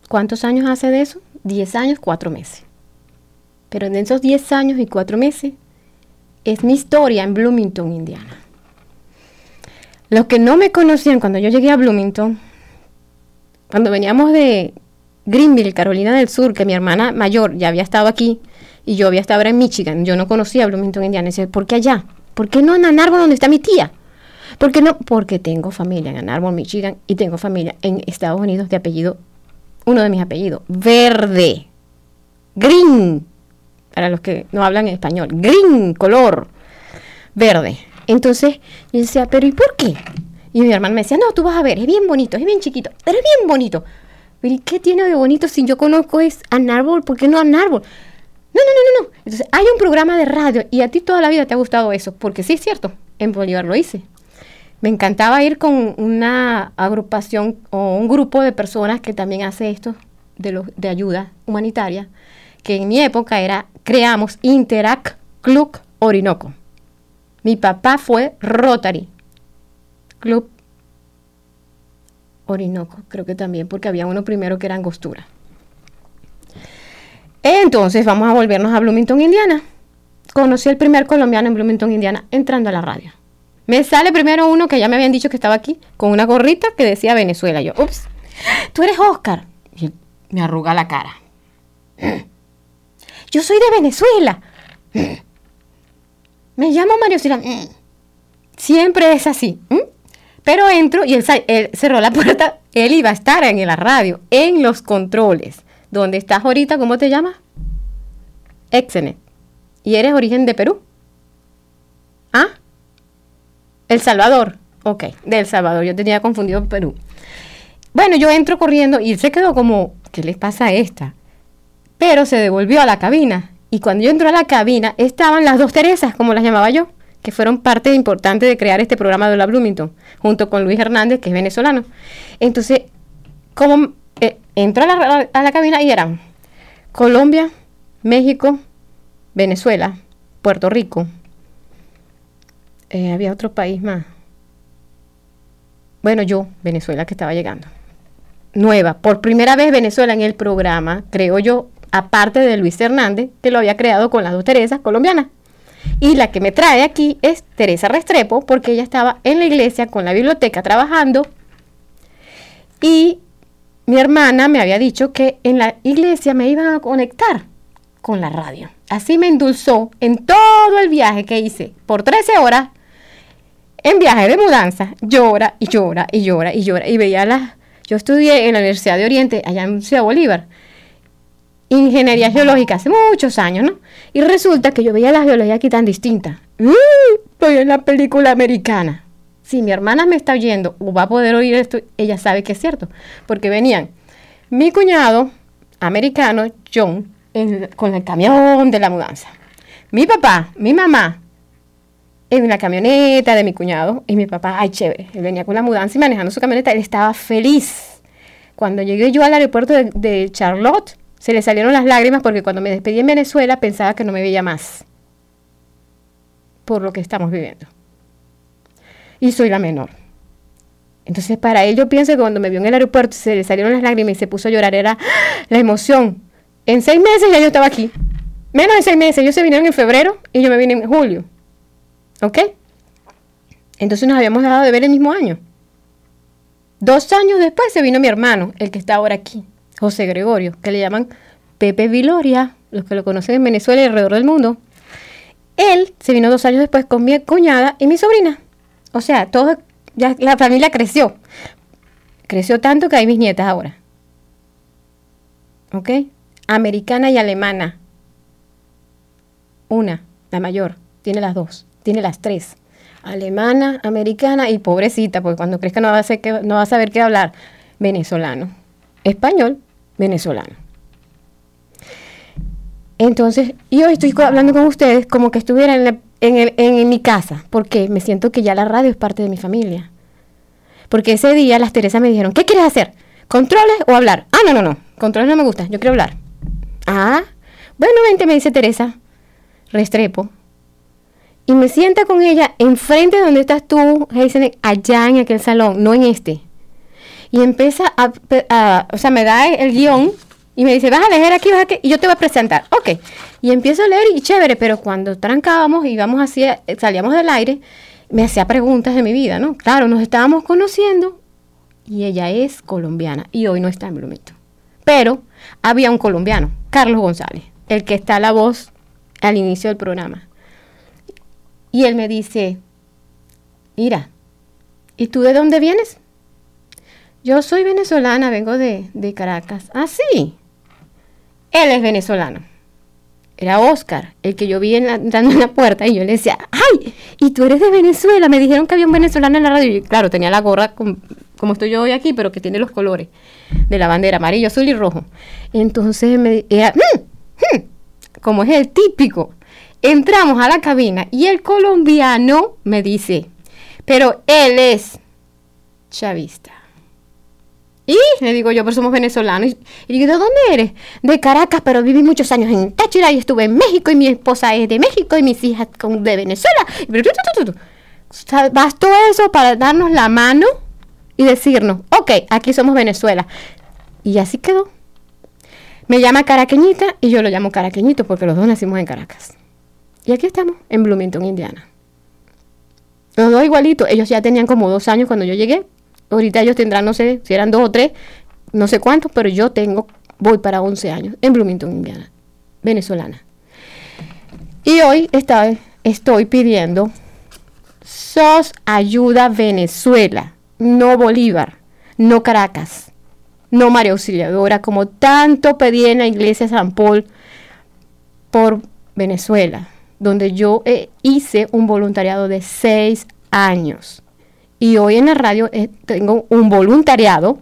¿Cuántos años hace de eso? 10 años, 4 meses. Pero en esos 10 años y 4 meses es mi historia en Bloomington, Indiana. Los que no me conocían cuando yo llegué a Bloomington, cuando veníamos de Greenville, Carolina del Sur, que mi hermana mayor ya había estado aquí y yo había estado ahora en Michigan, yo no conocía Bloomington, Indiana. Y decía, ¿por qué allá? ¿Por qué no en Ann Arbor, donde está mi tía? ¿Por qué no? Porque tengo familia en Ann Arbor, Michigan, y tengo familia en Estados Unidos de apellido, uno de mis apellidos, Verde, Green, para los que no hablan español, Green, color, verde. Entonces yo decía, pero ¿y por qué? Y mi hermano me decía, no, tú vas a ver, es bien bonito, es bien chiquito, pero es bien bonito. Pero ¿y qué tiene de bonito si yo conozco es Ann Arbor? ¿Por qué no Ann Arbor? No, no, no, no, no. Entonces, hay un programa de radio y a ti toda la vida te ha gustado eso, porque sí es cierto, en Bolívar lo hice. Me encantaba ir con una agrupación o un grupo de personas que también hace esto de, de ayuda humanitaria, que en mi época era, creamos Interact Club Orinoco. Mi papá fue Rotary Club Orinoco, creo que también, porque había uno primero que era Angostura. Entonces vamos a volvernos a Bloomington, Indiana. Conocí el primer colombiano en Bloomington, Indiana, entrando a la radio. Me sale primero uno que ya me habían dicho que estaba aquí, con una gorrita que decía Venezuela. Yo, ups, tú eres Oscar. Y me arruga la cara. (clears throat) Yo soy de Venezuela. (clears throat) Me llamo Mario Silva. (clears throat) Siempre es así. Pero entro y él, él, cerró la puerta. (laughs) Él iba a estar en la radio, en los controles. ¿Dónde estás ahorita? ¿Cómo te llamas? Exenet. ¿Y eres origen de Perú? ¿Ah? El Salvador. Ok, de El Salvador. Yo tenía confundido Perú. Bueno, yo entro corriendo y él se quedó como, ¿qué le pasa a esta? Pero se devolvió a la cabina. Y cuando yo entro a la cabina, estaban las dos Teresas, como las llamaba yo, que fueron parte importante de crear este programa de la Bloomington, junto con Luis Hernández, que es venezolano. Entonces, como eh, entro a la, a la cabina y eran Colombia, México, Venezuela, Puerto Rico, eh, había otro país más. Bueno, yo, Venezuela, que estaba llegando. Nueva, por primera vez Venezuela en el programa, creo yo, aparte de Luis Hernández, que lo había creado con las dos Teresas colombianas. Y la que me trae aquí es Teresa Restrepo, porque ella estaba en la iglesia con la biblioteca trabajando. Y mi hermana me había dicho que en la iglesia me iban a conectar con la radio. Así me endulzó en todo el viaje que hice por 13 horas en viaje de mudanza, llora y llora y llora y llora. Y veía las. Yo estudié en la Universidad de Oriente, allá en Ciudad Bolívar, ingeniería geológica hace muchos años, ¿no? Y resulta que yo veía la geología aquí tan distinta. Estoy en la película americana. Si mi hermana me está oyendo o va a poder oír esto, ella sabe que es cierto. Porque venían mi cuñado americano, John, con el camión de la mudanza. Mi papá, mi mamá, en la camioneta de mi cuñado y mi papá, ay, chévere, él venía con la mudanza y manejando su camioneta, él estaba feliz. Cuando llegué yo al aeropuerto de, Charlotte, se le salieron las lágrimas porque cuando me despedí en Venezuela pensaba que no me veía más por lo que estamos viviendo. Y soy la menor. Entonces, para él, yo pienso que cuando me vio en el aeropuerto, se le salieron las lágrimas y se puso a llorar, era la emoción. En seis meses ya yo estaba aquí. Menos de seis meses. Ellos se vinieron en febrero y yo me vine en julio. ¿Ok? Entonces nos habíamos dejado de ver el mismo año. Dos años después se vino mi hermano, el que está ahora aquí, José Gregorio, que le llaman Pepe Viloria, los que lo conocen en Venezuela y alrededor del mundo. Él se vino dos años después con mi cuñada y mi sobrina. O sea, todo, ya la familia creció. Creció tanto que hay mis nietas ahora. ¿Ok? Americana y alemana. Una, la mayor, tiene las dos tiene las tres. Alemana, americana y pobrecita, porque cuando crezca no va a, que, no va a saber qué hablar. Venezolano. Español, venezolano. Entonces, yo estoy hablando con ustedes como que estuviera en, en, mi casa, porque me siento que ya la radio es parte de mi familia. Porque ese día las Teresas me dijeron, ¿qué quieres hacer? ¿Controles o hablar? Ah, no, no, no, controles no me gusta, yo quiero hablar. Ah, bueno, vente, me dice Teresa. Restrepo y me sienta con ella enfrente de donde estás tú, allá en aquel salón, no en este. Y empieza a, o sea, me da el guion y me dice, vas a leer aquí, vas aquí, y yo te voy a presentar. Ok. Y empiezo a leer y chévere, pero cuando trancábamos y íbamos así, salíamos del aire, me hacía preguntas de mi vida, ¿no? Claro, nos estábamos conociendo y ella es colombiana y hoy no está en Bloomington. Pero había un colombiano, Carlos González, el que está la voz al inicio del programa. Y él me dice, mira, ¿y tú de dónde vienes? Yo soy venezolana, vengo de, Caracas. Ah, sí. Él es venezolano. Era Oscar, el que yo vi entrando en la puerta y yo le decía, ¡ay! ¿Y tú eres de Venezuela? Me dijeron que había un venezolano en la radio. Y claro, tenía la gorra como estoy yo hoy aquí, pero que tiene los colores de la bandera, amarillo, azul y rojo. Entonces me decía, mm, mm", como es el típico Entramos a la cabina y el colombiano me dice, pero él es chavista. Y le digo yo, pero somos venezolanos. Y, y digo, ¿de dónde eres? De Caracas, pero viví muchos años en Táchira y estuve en México y mi esposa es de México y mis hijas con, de Venezuela. Bastó eso para darnos la mano y decirnos, ok, aquí somos Venezuela. Y así quedó. Me llama Caraqueñita y yo lo llamo Caraqueñito porque los dos nacimos en Caracas. Y aquí estamos, en Bloomington, Indiana. Los dos igualitos. Ellos ya tenían como dos años cuando yo llegué. Ahorita ellos tendrán, no sé, si eran dos o tres, no sé cuántos, pero yo tengo, voy para 11 años en Bloomington, Indiana, venezolana. Y hoy está, estoy pidiendo SOS Ayuda Venezuela, no Bolívar, no Caracas, no María Auxiliadora, como tanto pedí en la iglesia San Paul por Venezuela, donde yo eh, hice un voluntariado de seis años. Y hoy en la radio eh, tengo un voluntariado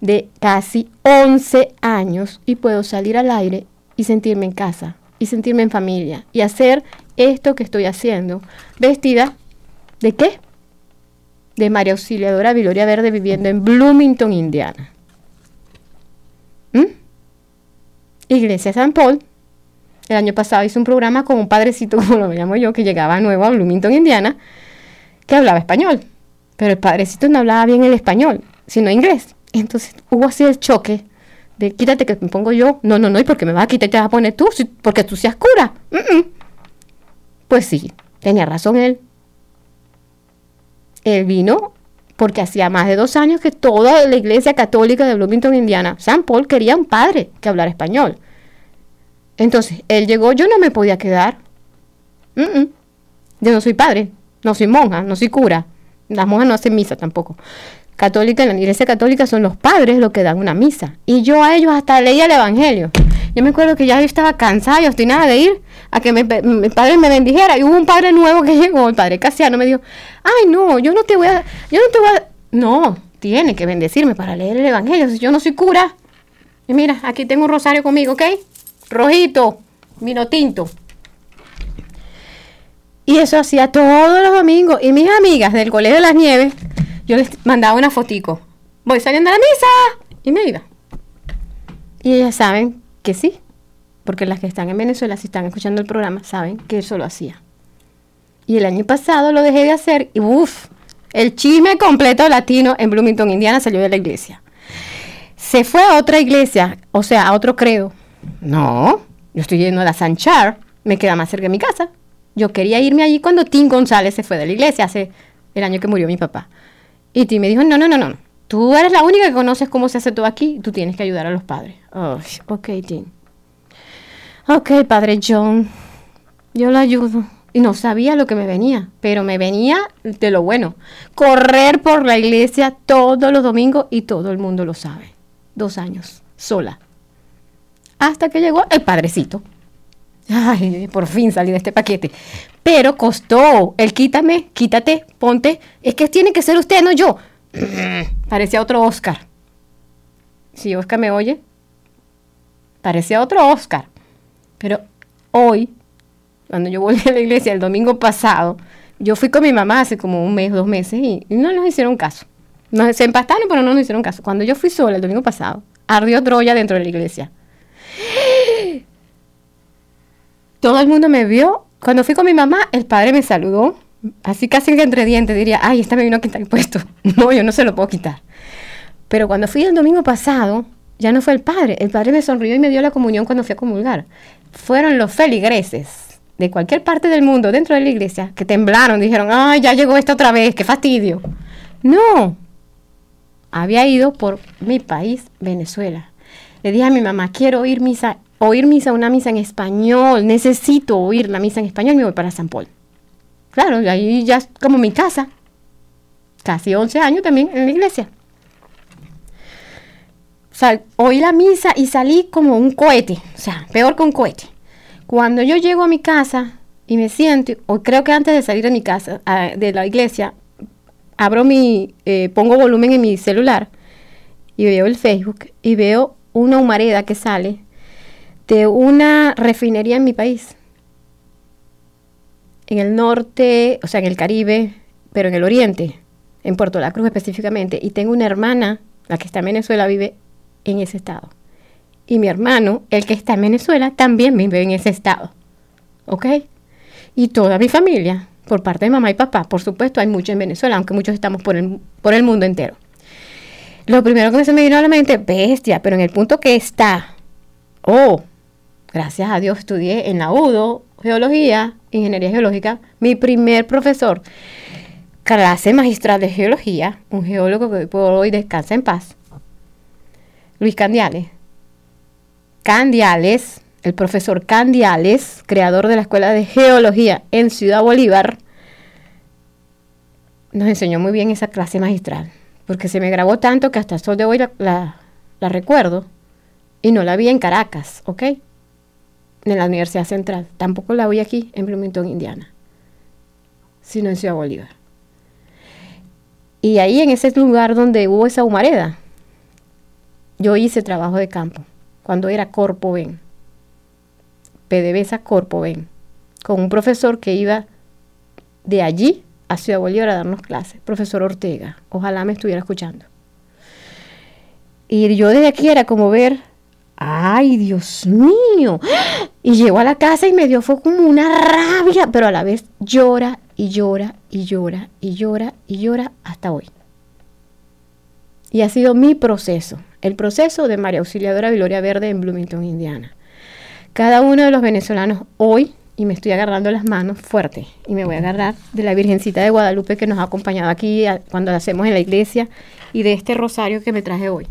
de casi 11 años y puedo salir al aire y sentirme en casa y sentirme en familia y hacer esto que estoy haciendo vestida de qué? De María Auxiliadora Viloria Verde viviendo en Bloomington, Indiana. ¿Mm? Iglesia San Paul. El año pasado hice un programa con un padrecito, (laughs) como lo llamo yo, que llegaba nuevo a Bloomington, Indiana, que hablaba español. Pero el padrecito no hablaba bien el español, sino inglés. Entonces hubo así el choque de quítate que me pongo yo. No, no, no, ¿y por qué me vas a quitar y te vas a poner tú? Porque tú seas cura. Mm, mm. Pues sí, tenía razón él. Él vino porque hacía más de dos años que toda la iglesia católica de Bloomington, Indiana, San Paul, quería un padre que hablara español. Entonces, él llegó, yo no me podía quedar. Yo no soy padre, no soy monja, no soy cura. Las monjas no hacen misa tampoco. Católica, en la iglesia católica son los padres los que dan una misa. Y yo a ellos hasta leía el evangelio. Yo me acuerdo que ya yo estaba cansada y obstinada de ir a que mi, padre me bendijera. Y hubo un padre nuevo que (laughs) llegó, el padre Casiano, me dijo, ay no, yo no te voy a, yo no te voy a, no, tiene que bendecirme para leer el evangelio. Yo no soy cura. Y mira, aquí tengo un rosario conmigo, ¿ok? Rojito, vino tinto. Y eso hacía todos los domingos. Y mis amigas del Colegio de las Nieves, yo les mandaba una fotico. Voy saliendo a la misa. Y me iba. Y ellas saben que sí. Porque las que están en Venezuela, si están escuchando el programa, saben que eso lo hacía. Y el año pasado lo dejé de hacer. Y uff, el chisme completo latino en Bloomington, Indiana, salió de la iglesia. Se fue a otra iglesia, o sea, a otro credo. No, yo estoy yendo a la Sanchar, me queda más cerca de mi casa. Yo quería irme allí cuando Tim González se fue de la iglesia, hace el año que murió mi papá. Y Tim me dijo, no, no, no, no, tú eres la única que conoces cómo se hace todo aquí, tú tienes que ayudar a los padres. Oh, ok, Tim. Ok, padre John, yo lo ayudo. Y no sabía lo que me venía, pero me venía de lo bueno. Correr por la iglesia todos los domingos y todo el mundo lo sabe. Dos años, sola. Hasta que llegó el padrecito. Ay, por fin salí de este paquete. Pero costó el quítame, quítate, ponte. Es que tiene que ser usted, no yo. (clears throat) Parecía otro Oscar. Si Oscar me oye, parecía otro Oscar. Pero hoy, cuando yo volví a la iglesia el domingo pasado, yo fui con mi mamá hace como un mes, dos meses y, no nos hicieron caso. Nos, se empastaron, pero no nos hicieron caso. Cuando yo fui sola el domingo pasado, ardió Troya dentro de la iglesia. Todo el mundo me vio. Cuando fui con mi mamá, el padre me saludó, así casi entre dientes, diría, ay, esta me vino a quitar el puesto. (laughs) No, yo no se lo puedo quitar. Pero cuando fui el domingo pasado, ya no fue el padre. El padre me sonrió y me dio la comunión cuando fui a comulgar. Fueron los feligreses de cualquier parte del mundo dentro de la iglesia que temblaron, dijeron, ay, ya llegó esta otra vez, qué fastidio. No, había ido por mi país, Venezuela. Le dije a mi mamá, quiero oír misa, oír misa, una misa en español, necesito oír la misa en español, me voy para San Paul. Claro, ahí ya es como mi casa. Casi 11 años también en la iglesia. Oí la misa y salí como un cohete, o sea, peor que un cohete. Cuando yo llego a mi casa y me siento, o creo que antes de salir de mi casa, de la iglesia, abro mi, eh, pongo volumen en mi celular y veo el Facebook y veo una humareda que sale de una refinería en mi país. En el norte, o sea, en el Caribe, pero en el oriente, en Puerto La Cruz específicamente. Y tengo una hermana la que está en Venezuela, vive en ese estado. Y mi hermano, el que está en Venezuela, también vive en ese estado. ¿Ok? Y toda mi familia, por parte de mamá y papá, por supuesto, hay muchos en Venezuela, aunque muchos estamos por el, por el mundo entero. Lo primero que se me vino a la mente, bestia, pero en el punto que está, oh, gracias a Dios estudié en la UDO, geología, ingeniería geológica, mi primer profesor, clase magistral de geología, un geólogo que por hoy descansa en paz, Luis Candiales. Candiales, el profesor Candiales, creador de la Escuela de Geología en Ciudad Bolívar, nos enseñó muy bien esa clase magistral, porque se me grabó tanto que hasta el sol de hoy la, la, la recuerdo y no la vi en Caracas, ¿ok? En la Universidad Central. Tampoco la vi aquí en Bloomington, Indiana, sino en Ciudad Bolívar. Y ahí en ese lugar donde hubo esa humareda, yo hice trabajo de campo cuando era Corpo Ben, PDVSA Corpo Ben, con un profesor que iba de allí a Ciudad Bolívar a darnos clases, profesor Ortega. Ojalá me estuviera escuchando. Y yo desde aquí era como ver, ay Dios mío. Y llegó a la casa y me dio fue como una rabia, pero a la vez llora y llora y llora y llora y llora hasta hoy. Y ha sido mi proceso, el proceso de María Auxiliadora Viloria Verde en Bloomington, Indiana. Cada uno de los venezolanos hoy, y me estoy agarrando las manos fuerte, y me voy a agarrar de la Virgencita de Guadalupe que nos ha acompañado aquí cuando la hacemos en la iglesia, y de este rosario que me traje hoy.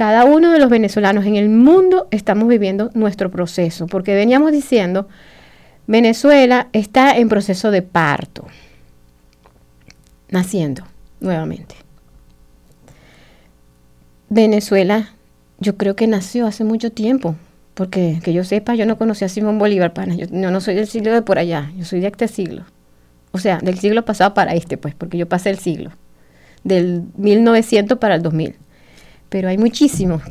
Cada uno de los venezolanos en el mundo estamos viviendo nuestro proceso, porque veníamos diciendo, Venezuela está en proceso de parto, naciendo nuevamente. Venezuela, yo creo que nació hace mucho tiempo, porque que yo sepa, yo no conocí a Simón Bolívar, pana. Yo, yo, no soy del siglo de por allá, yo soy de este siglo. O sea, del siglo pasado para este, pues, porque yo pasé el siglo, del 1900 para el 2000. Pero hay muchísimos,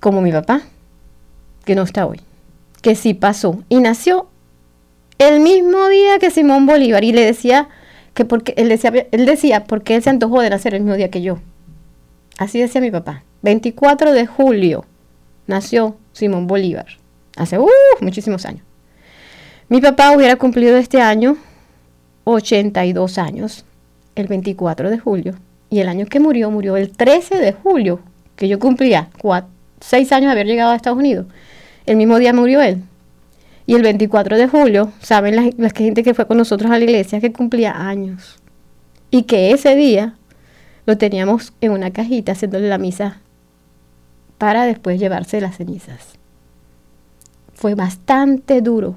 como mi papá, que no está hoy, que sí pasó y nació el mismo día que Simón Bolívar y le decía que porque él decía, él decía porque él se antojó de nacer el mismo día que yo. Así decía mi papá. 24 de julio nació Simón Bolívar. Hace uh, muchísimos años. Mi papá hubiera cumplido este año 82 años, el 24 de julio. Y el año que murió, murió el 13 de julio, que yo cumplía 6 años de haber llegado a Estados Unidos. El mismo día murió él. Y el 24 de julio, saben la, la gente que fue con nosotros a la iglesia que cumplía años. Y que ese día lo teníamos en una cajita haciéndole la misa para después llevarse las cenizas. Fue bastante duro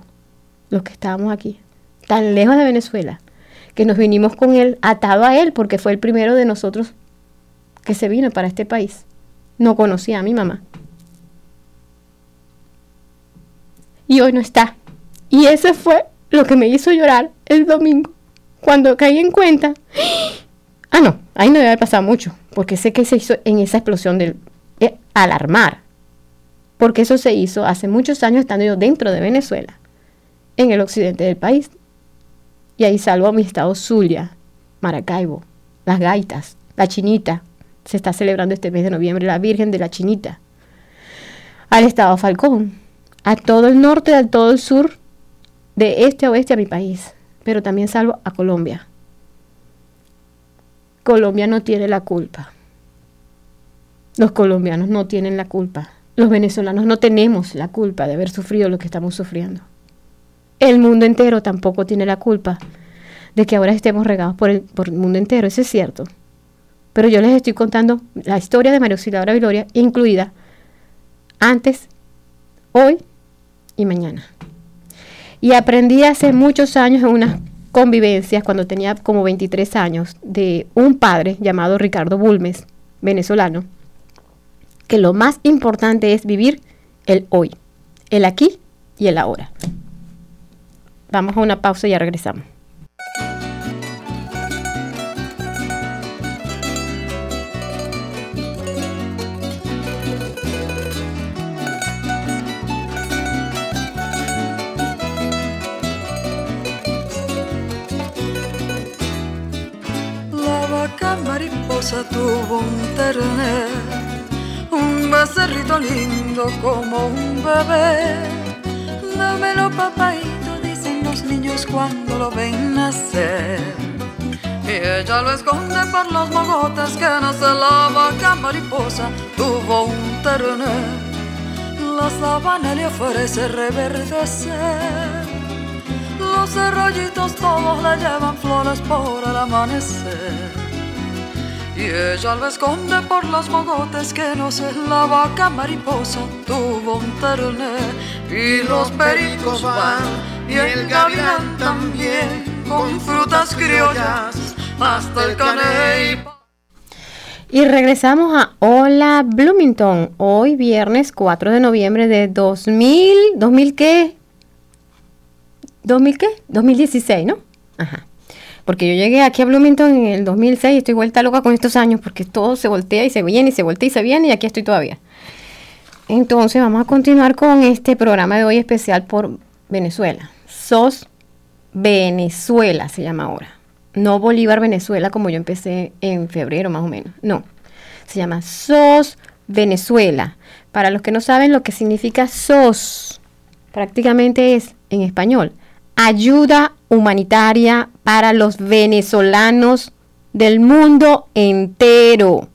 los que estábamos aquí, tan lejos de Venezuela, que nos vinimos con él atado a él porque fue el primero de nosotros que se vino para este país. No conocía a mi mamá. Y hoy no está. Y ese fue lo que me hizo llorar el domingo, cuando caí en cuenta Ah, no, ahí no debe haber pasado mucho, porque sé que se hizo en esa explosión del eh, alarmar, porque eso se hizo hace muchos años estando yo dentro de Venezuela, en el occidente del país. Y ahí salvo a mi estado Zulia, Maracaibo, las gaitas, la chinita. Se está celebrando este mes de noviembre la Virgen de la Chinita. Al estado Falcón, a todo el norte, a todo el sur, de este a oeste a mi país, pero también salvo a Colombia. Colombia no tiene la culpa. Los colombianos no tienen la culpa. Los venezolanos no tenemos la culpa de haber sufrido lo que estamos sufriendo. El mundo entero tampoco tiene la culpa de que ahora estemos regados por el, mundo entero, eso es cierto. Pero yo les estoy contando la historia de María Auxiliadora Viloria, incluida antes, hoy y mañana. Y aprendí hace muchos años en una convivencias cuando tenía como 23 años de un padre llamado Ricardo Bulmes, venezolano, que lo más importante es vivir el hoy, el aquí y el ahora. Vamos a una pausa y ya regresamos. tuvo un terner, un becerrito lindo como un bebé. Dámelo, dicen los niños cuando lo ven nacer. Y ella lo esconde por los mogotes que no se la vaca mariposa tuvo un terner. La sabana le ofrece reverdecer. Los arroyitos todos le llevan flores por el amanecer. Y ella lo esconde por los mogotes que no sé, la vaca mariposa tuvo un terner. Y los pericos van, y el gavilán también, con frutas criollas, hasta el caney. Y regresamos a Hola Bloomington, hoy viernes 4 de noviembre de 2000, ¿2000 qué? ¿2000 qué? 2016, ¿no? Ajá. Porque yo llegué aquí a Bloomington en el 2006 y estoy vuelta loca con estos años porque todo se voltea y se viene y se voltea y se viene y aquí estoy todavía. Entonces vamos a continuar con este programa de hoy especial por Venezuela. SOS Venezuela se llama ahora. No Bolívar Venezuela como yo empecé en febrero más o menos. No. Se llama SOS Venezuela. Para los que no saben lo que significa SOS, prácticamente es en español ayuda humanitaria para los venezolanos del mundo entero.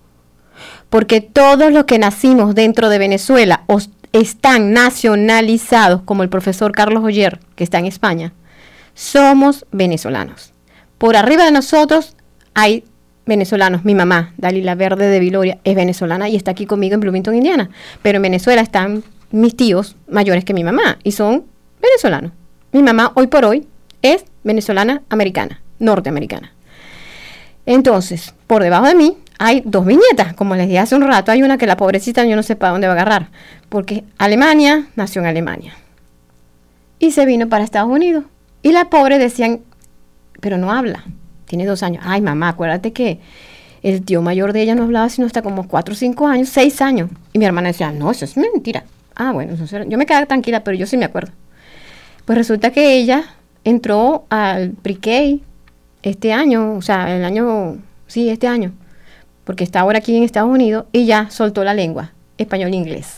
Porque todos los que nacimos dentro de Venezuela están nacionalizados, como el profesor Carlos Oyer, que está en España, somos venezolanos. Por arriba de nosotros hay venezolanos. Mi mamá, Dalila Verde de Viloria, es venezolana y está aquí conmigo en Bloomington, Indiana. Pero en Venezuela están mis tíos mayores que mi mamá y son venezolanos. Mi mamá hoy por hoy es venezolana americana, norteamericana. Entonces, por debajo de mí hay dos viñetas. Como les dije hace un rato, hay una que la pobrecita yo no sé para dónde va a agarrar. Porque Alemania nació en Alemania. Y se vino para Estados Unidos. Y la pobre decían, pero no habla. Tiene dos años. Ay, mamá, acuérdate que el tío mayor de ella no hablaba sino hasta como cuatro o cinco años, seis años. Y mi hermana decía, no, eso es mentira. Ah, bueno, yo me quedaba tranquila, pero yo sí me acuerdo. Pues resulta que ella entró al pre este año, o sea, el año, sí, este año, porque está ahora aquí en Estados Unidos y ya soltó la lengua, español e inglés.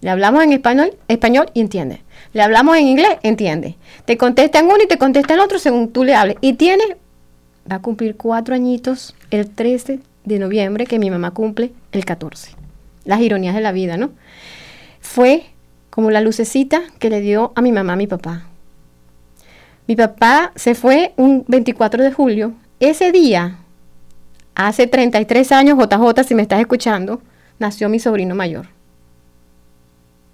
Le hablamos en español, español y entiende. Le hablamos en inglés, entiende. Te contesta en uno y te contesta en otro según tú le hables. Y tiene, va a cumplir cuatro añitos el 13 de noviembre, que mi mamá cumple el 14. Las ironías de la vida, ¿no? Fue como la lucecita que le dio a mi mamá a mi papá. Mi papá se fue un 24 de julio. Ese día, hace 33 años, JJ, si me estás escuchando, nació mi sobrino mayor,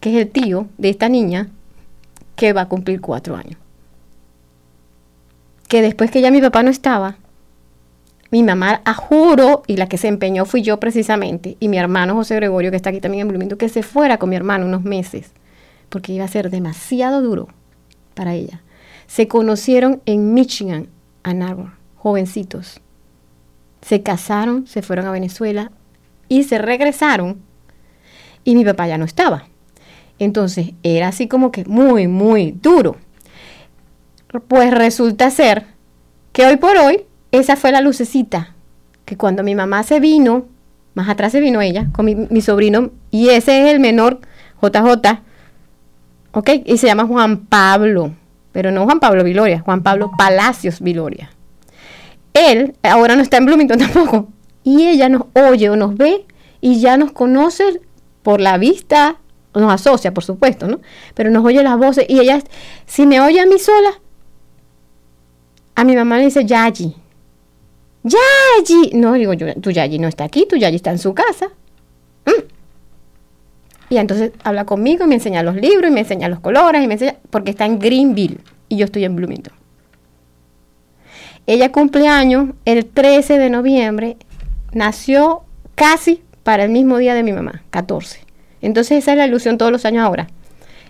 que es el tío de esta niña que va a cumplir cuatro años. Que después que ya mi papá no estaba, mi mamá, a juro, y la que se empeñó fui yo precisamente, y mi hermano José Gregorio, que está aquí también en Bloomington, que se fuera con mi hermano unos meses porque iba a ser demasiado duro para ella. Se conocieron en Michigan, Ann Arbor, jovencitos. Se casaron, se fueron a Venezuela y se regresaron y mi papá ya no estaba. Entonces era así como que muy, muy duro. Pues resulta ser que hoy por hoy esa fue la lucecita, que cuando mi mamá se vino, más atrás se vino ella, con mi, sobrino, y ese es el menor, JJ, ¿ok? Y se llama Juan Pablo, pero no Juan Pablo Viloria, Juan Pablo Palacios Viloria. Él ahora no está en Bloomington (laughs) tampoco. Y ella nos oye o nos ve y ya nos conoce por la vista, nos asocia, por supuesto, ¿no? Pero nos oye las voces y ella, si me oye a mí sola, a mi mamá le dice Yayi. Yayi. No, digo yo, tu Yayi no está aquí, tu Yayi está en su casa. Mm. Y entonces habla conmigo y me enseña los libros y me enseña los colores y me enseña, porque está en Greenville y yo estoy en Bloomington. Ella cumple años el 13 de noviembre, nació casi para el mismo día de mi mamá, 14. Entonces esa es la ilusión todos los años ahora.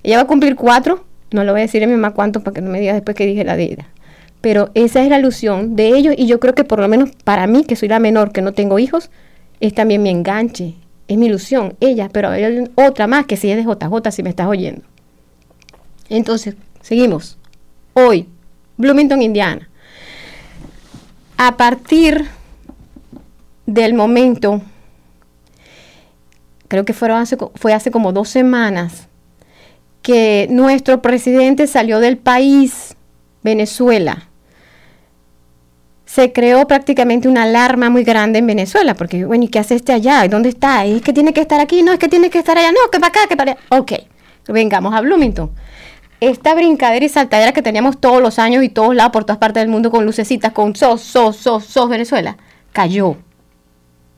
Ella va a cumplir cuatro, no lo voy a decir a mi mamá cuánto para que no me diga después que dije la de ella. Pero esa es la ilusión de ellos y yo creo que por lo menos para mí, que soy la menor, que no tengo hijos, es también mi enganche es mi ilusión, ella, pero hay otra más que si es de JJ, si me estás oyendo. Entonces, seguimos. Hoy, Bloomington, Indiana. A partir del momento, creo que fue hace como dos semanas, que nuestro presidente salió del país, Venezuela. Se creó prácticamente una alarma muy grande en Venezuela, porque, bueno, ¿y qué hace este allá? ¿Dónde está? ¿Es que tiene que estar aquí? No, es que tiene que estar allá. No, que para acá, que para allá. Ok, vengamos a Bloomington. Esta brincadera y saltadera que teníamos todos los años y todos lados por todas partes del mundo con lucecitas, con sos, sos, sos, sos Venezuela, cayó.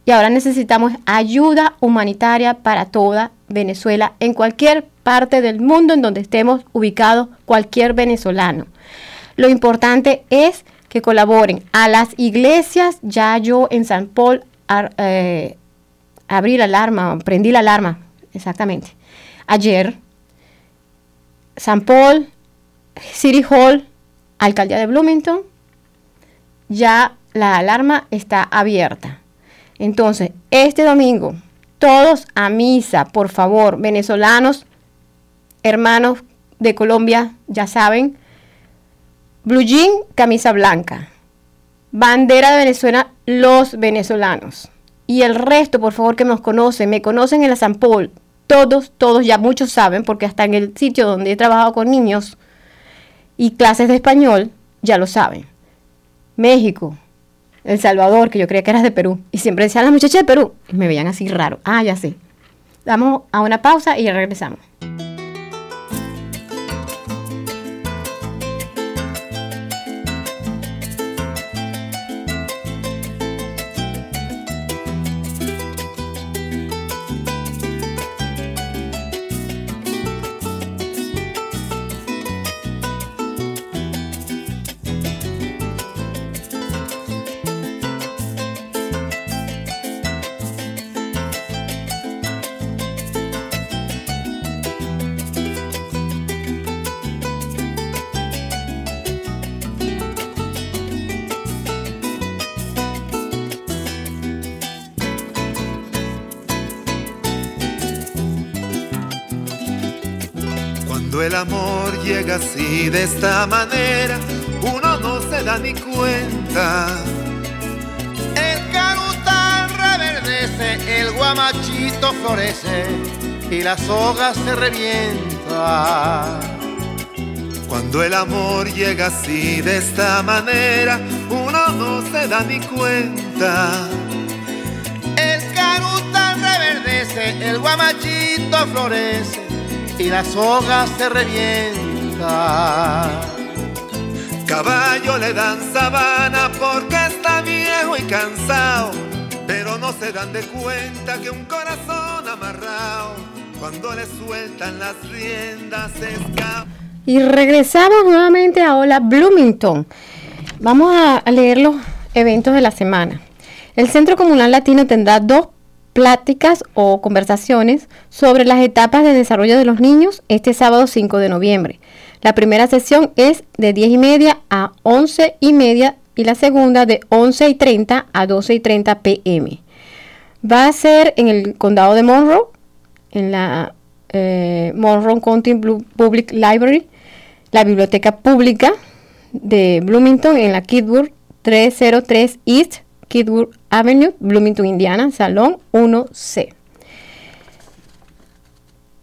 Y ahora necesitamos ayuda humanitaria para toda Venezuela en cualquier parte del mundo en donde estemos ubicados cualquier venezolano. Lo importante es que colaboren. A las iglesias, ya yo en San Paul eh, abrí la alarma, prendí la alarma, exactamente. Ayer, San Paul, City Hall, Alcaldía de Bloomington, ya la alarma está abierta. Entonces, este domingo, todos a misa, por favor, venezolanos, hermanos de Colombia, ya saben, blue jean, camisa blanca, bandera de Venezuela, los venezolanos. Y el resto, por favor, que nos conocen, me conocen en la San Paul, todos, todos, ya muchos saben, porque hasta en el sitio donde he trabajado con niños y clases de español, ya lo saben. México, El Salvador, que yo creía que eras de Perú, y siempre decían las muchachas de Perú, y me veían así raro. Ah, ya sé. Damos a una pausa y ya regresamos. De esta manera, uno no se da ni cuenta. El carutal reverdece, el guamachito florece y la soga se revienta. Cuando el amor llega así de esta manera, uno no se da ni cuenta. El carutal reverdece, el guamachito florece y la soga se Caballo le dan porque está viejo y cansado, pero no se dan cuenta que un corazón amarrado, cuando. Y regresamos nuevamente a Hola Bloomington. Vamos a leer los eventos de la semana. El Centro Comunal Latino tendrá dos pláticas o conversaciones sobre las etapas de desarrollo de los niños este sábado 5 de noviembre. La primera sesión es de 10 y media a 11 y media y la segunda de 11 y 30 a 12 y 30 pm. Va a ser en el condado de Monroe, en la eh, Monroe County Public Library, la biblioteca pública de Bloomington en la Kidwood 303 East Kidwood Avenue, Bloomington, Indiana, Salón 1C.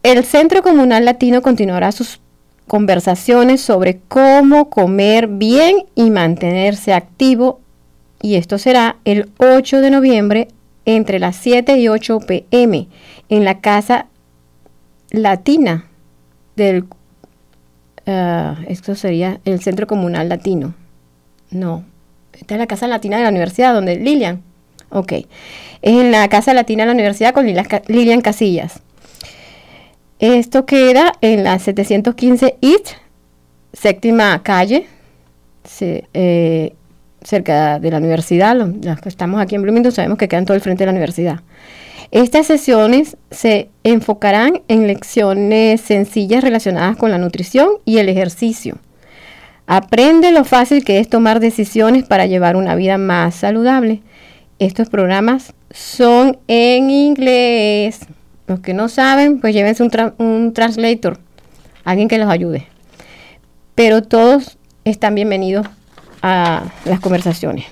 El Centro Comunal Latino continuará sus conversaciones sobre cómo comer bien y mantenerse activo y esto será el 8 de noviembre entre las 7 y 8 pm en la Casa Latina del... Ah, esto sería el Centro Comunal Latino. No, esta es la Casa Latina de la Universidad, donde Lilian. Ok. Es en la Casa Latina de la Universidad con Lilian Casillas. Esto queda en la 715 East, séptima calle, eh, cerca de la universidad. Los que estamos aquí en Bloomington sabemos que quedan todo el frente de la universidad. Estas sesiones se enfocarán en lecciones sencillas relacionadas con la nutrición y el ejercicio. Aprende lo fácil que es tomar decisiones para llevar una vida más saludable. Estos programas son en inglés. Los que no saben, pues llévense un, translator, alguien que los ayude. Pero todos están bienvenidos a las conversaciones.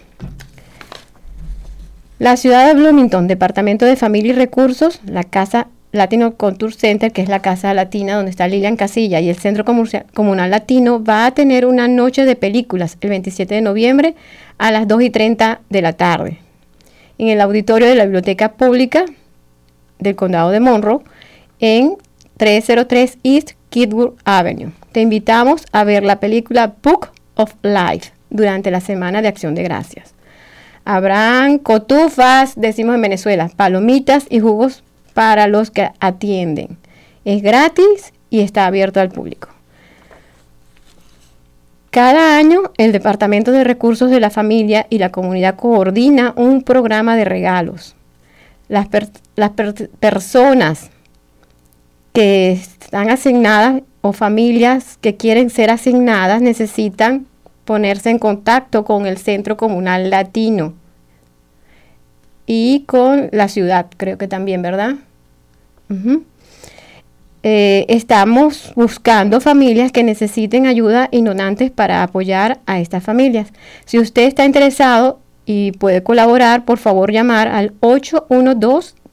La ciudad de Bloomington, Departamento de Familia y Recursos, la Casa Latino Contour Center, que es la casa latina donde está Lilian Casilla, y el Centro Comunal Latino, va a tener una noche de películas el 27 de noviembre a las 2 y 30 de la tarde en el auditorio de la Biblioteca Pública del Condado de Monroe en 303 East Kidwood Avenue. Te invitamos a ver la película Book of Life durante la Semana de Acción de Gracias. Habrán cotufas, decimos en Venezuela, palomitas y jugos para los que atienden. Es gratis y está abierto al público. Cada año el Departamento de Recursos de la Familia y la Comunidad coordina un programa de regalos. Las, personas que están asignadas o familias que quieren ser asignadas necesitan ponerse en contacto con el Centro Comunal Latino y con la ciudad, creo que también, ¿verdad? Eh, estamos buscando familias que necesiten ayuda y donantes para apoyar a estas familias. Si usted está interesado y puede colaborar, por favor llamar al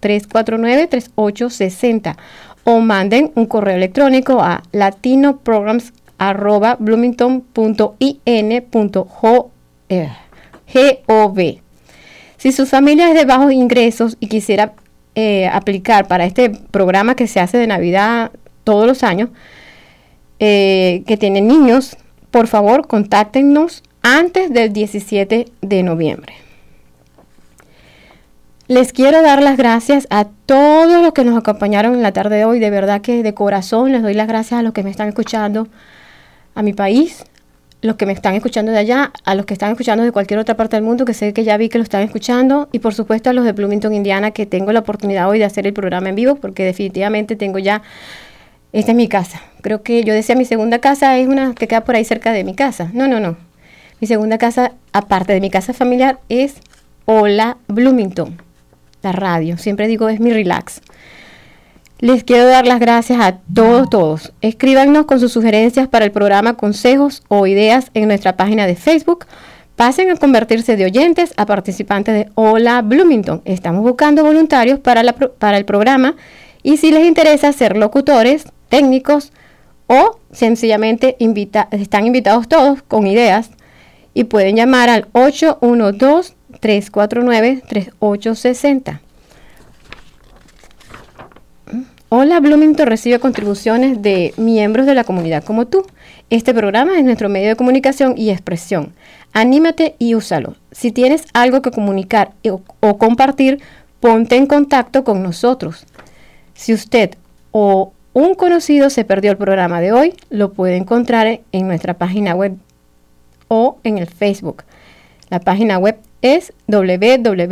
812-349-3860 o manden un correo electrónico a latinoprograms.bloomington.in.gov. Si su familia es de bajos ingresos y quisiera eh, aplicar para este programa que se hace de Navidad todos los años, eh, que tienen niños, por favor contáctenos antes del 17 de noviembre. Les quiero dar las gracias a todos los que nos acompañaron en la tarde de hoy. De verdad que de corazón les doy las gracias a los que me están escuchando, a mi país, los que me están escuchando de allá, a los que están escuchando de cualquier otra parte del mundo, que sé que ya vi que lo están escuchando, y por supuesto a los de Bloomington, Indiana, que tengo la oportunidad hoy de hacer el programa en vivo, porque definitivamente tengo ya, esta es mi casa. Creo que yo decía mi segunda casa es una que queda por ahí cerca de mi casa. No, no, no. Mi segunda casa, aparte de mi casa familiar, es Hola Bloomington, la radio. Siempre digo es mi relax. Les quiero dar las gracias a todos, todos. Escríbanos con sus sugerencias para el programa, consejos o ideas en nuestra página de Facebook. Pasen a convertirse de oyentes a participantes de Hola Bloomington. Estamos buscando voluntarios para, para el programa y si les interesa ser locutores, técnicos o sencillamente están invitados todos con ideas y pueden llamar al 812-349-3860. Hola Bloomington recibe contribuciones de miembros de la comunidad como tú. Este programa es nuestro medio de comunicación y expresión. Anímate y úsalo. Si tienes algo que comunicar o compartir, ponte en contacto con nosotros. Si usted o un conocido se perdió el programa de hoy, lo puede encontrar en nuestra página web o en el Facebook. La página web es www.org.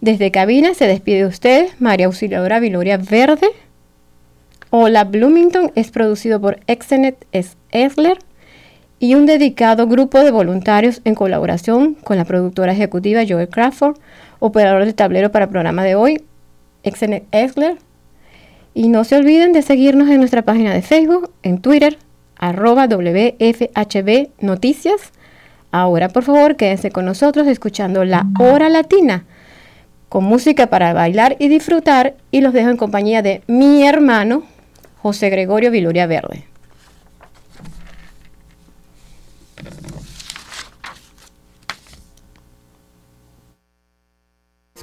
Desde cabina se despide de ustedes María Auxiliadora Viloria Verde. Hola Bloomington es producido por Exenet Esler y un dedicado grupo de voluntarios en colaboración con la productora ejecutiva Joel Crawford, operador de tablero para el programa de hoy, Exenet Esler. Y no se olviden de seguirnos en nuestra página de Facebook, en Twitter, arroba WFHB Noticias. Ahora, por favor, quédense con nosotros escuchando la hora latina con música para bailar y disfrutar y los dejo en compañía de mi hermano José Gregorio Viloria Verde.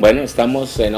Bueno, estamos en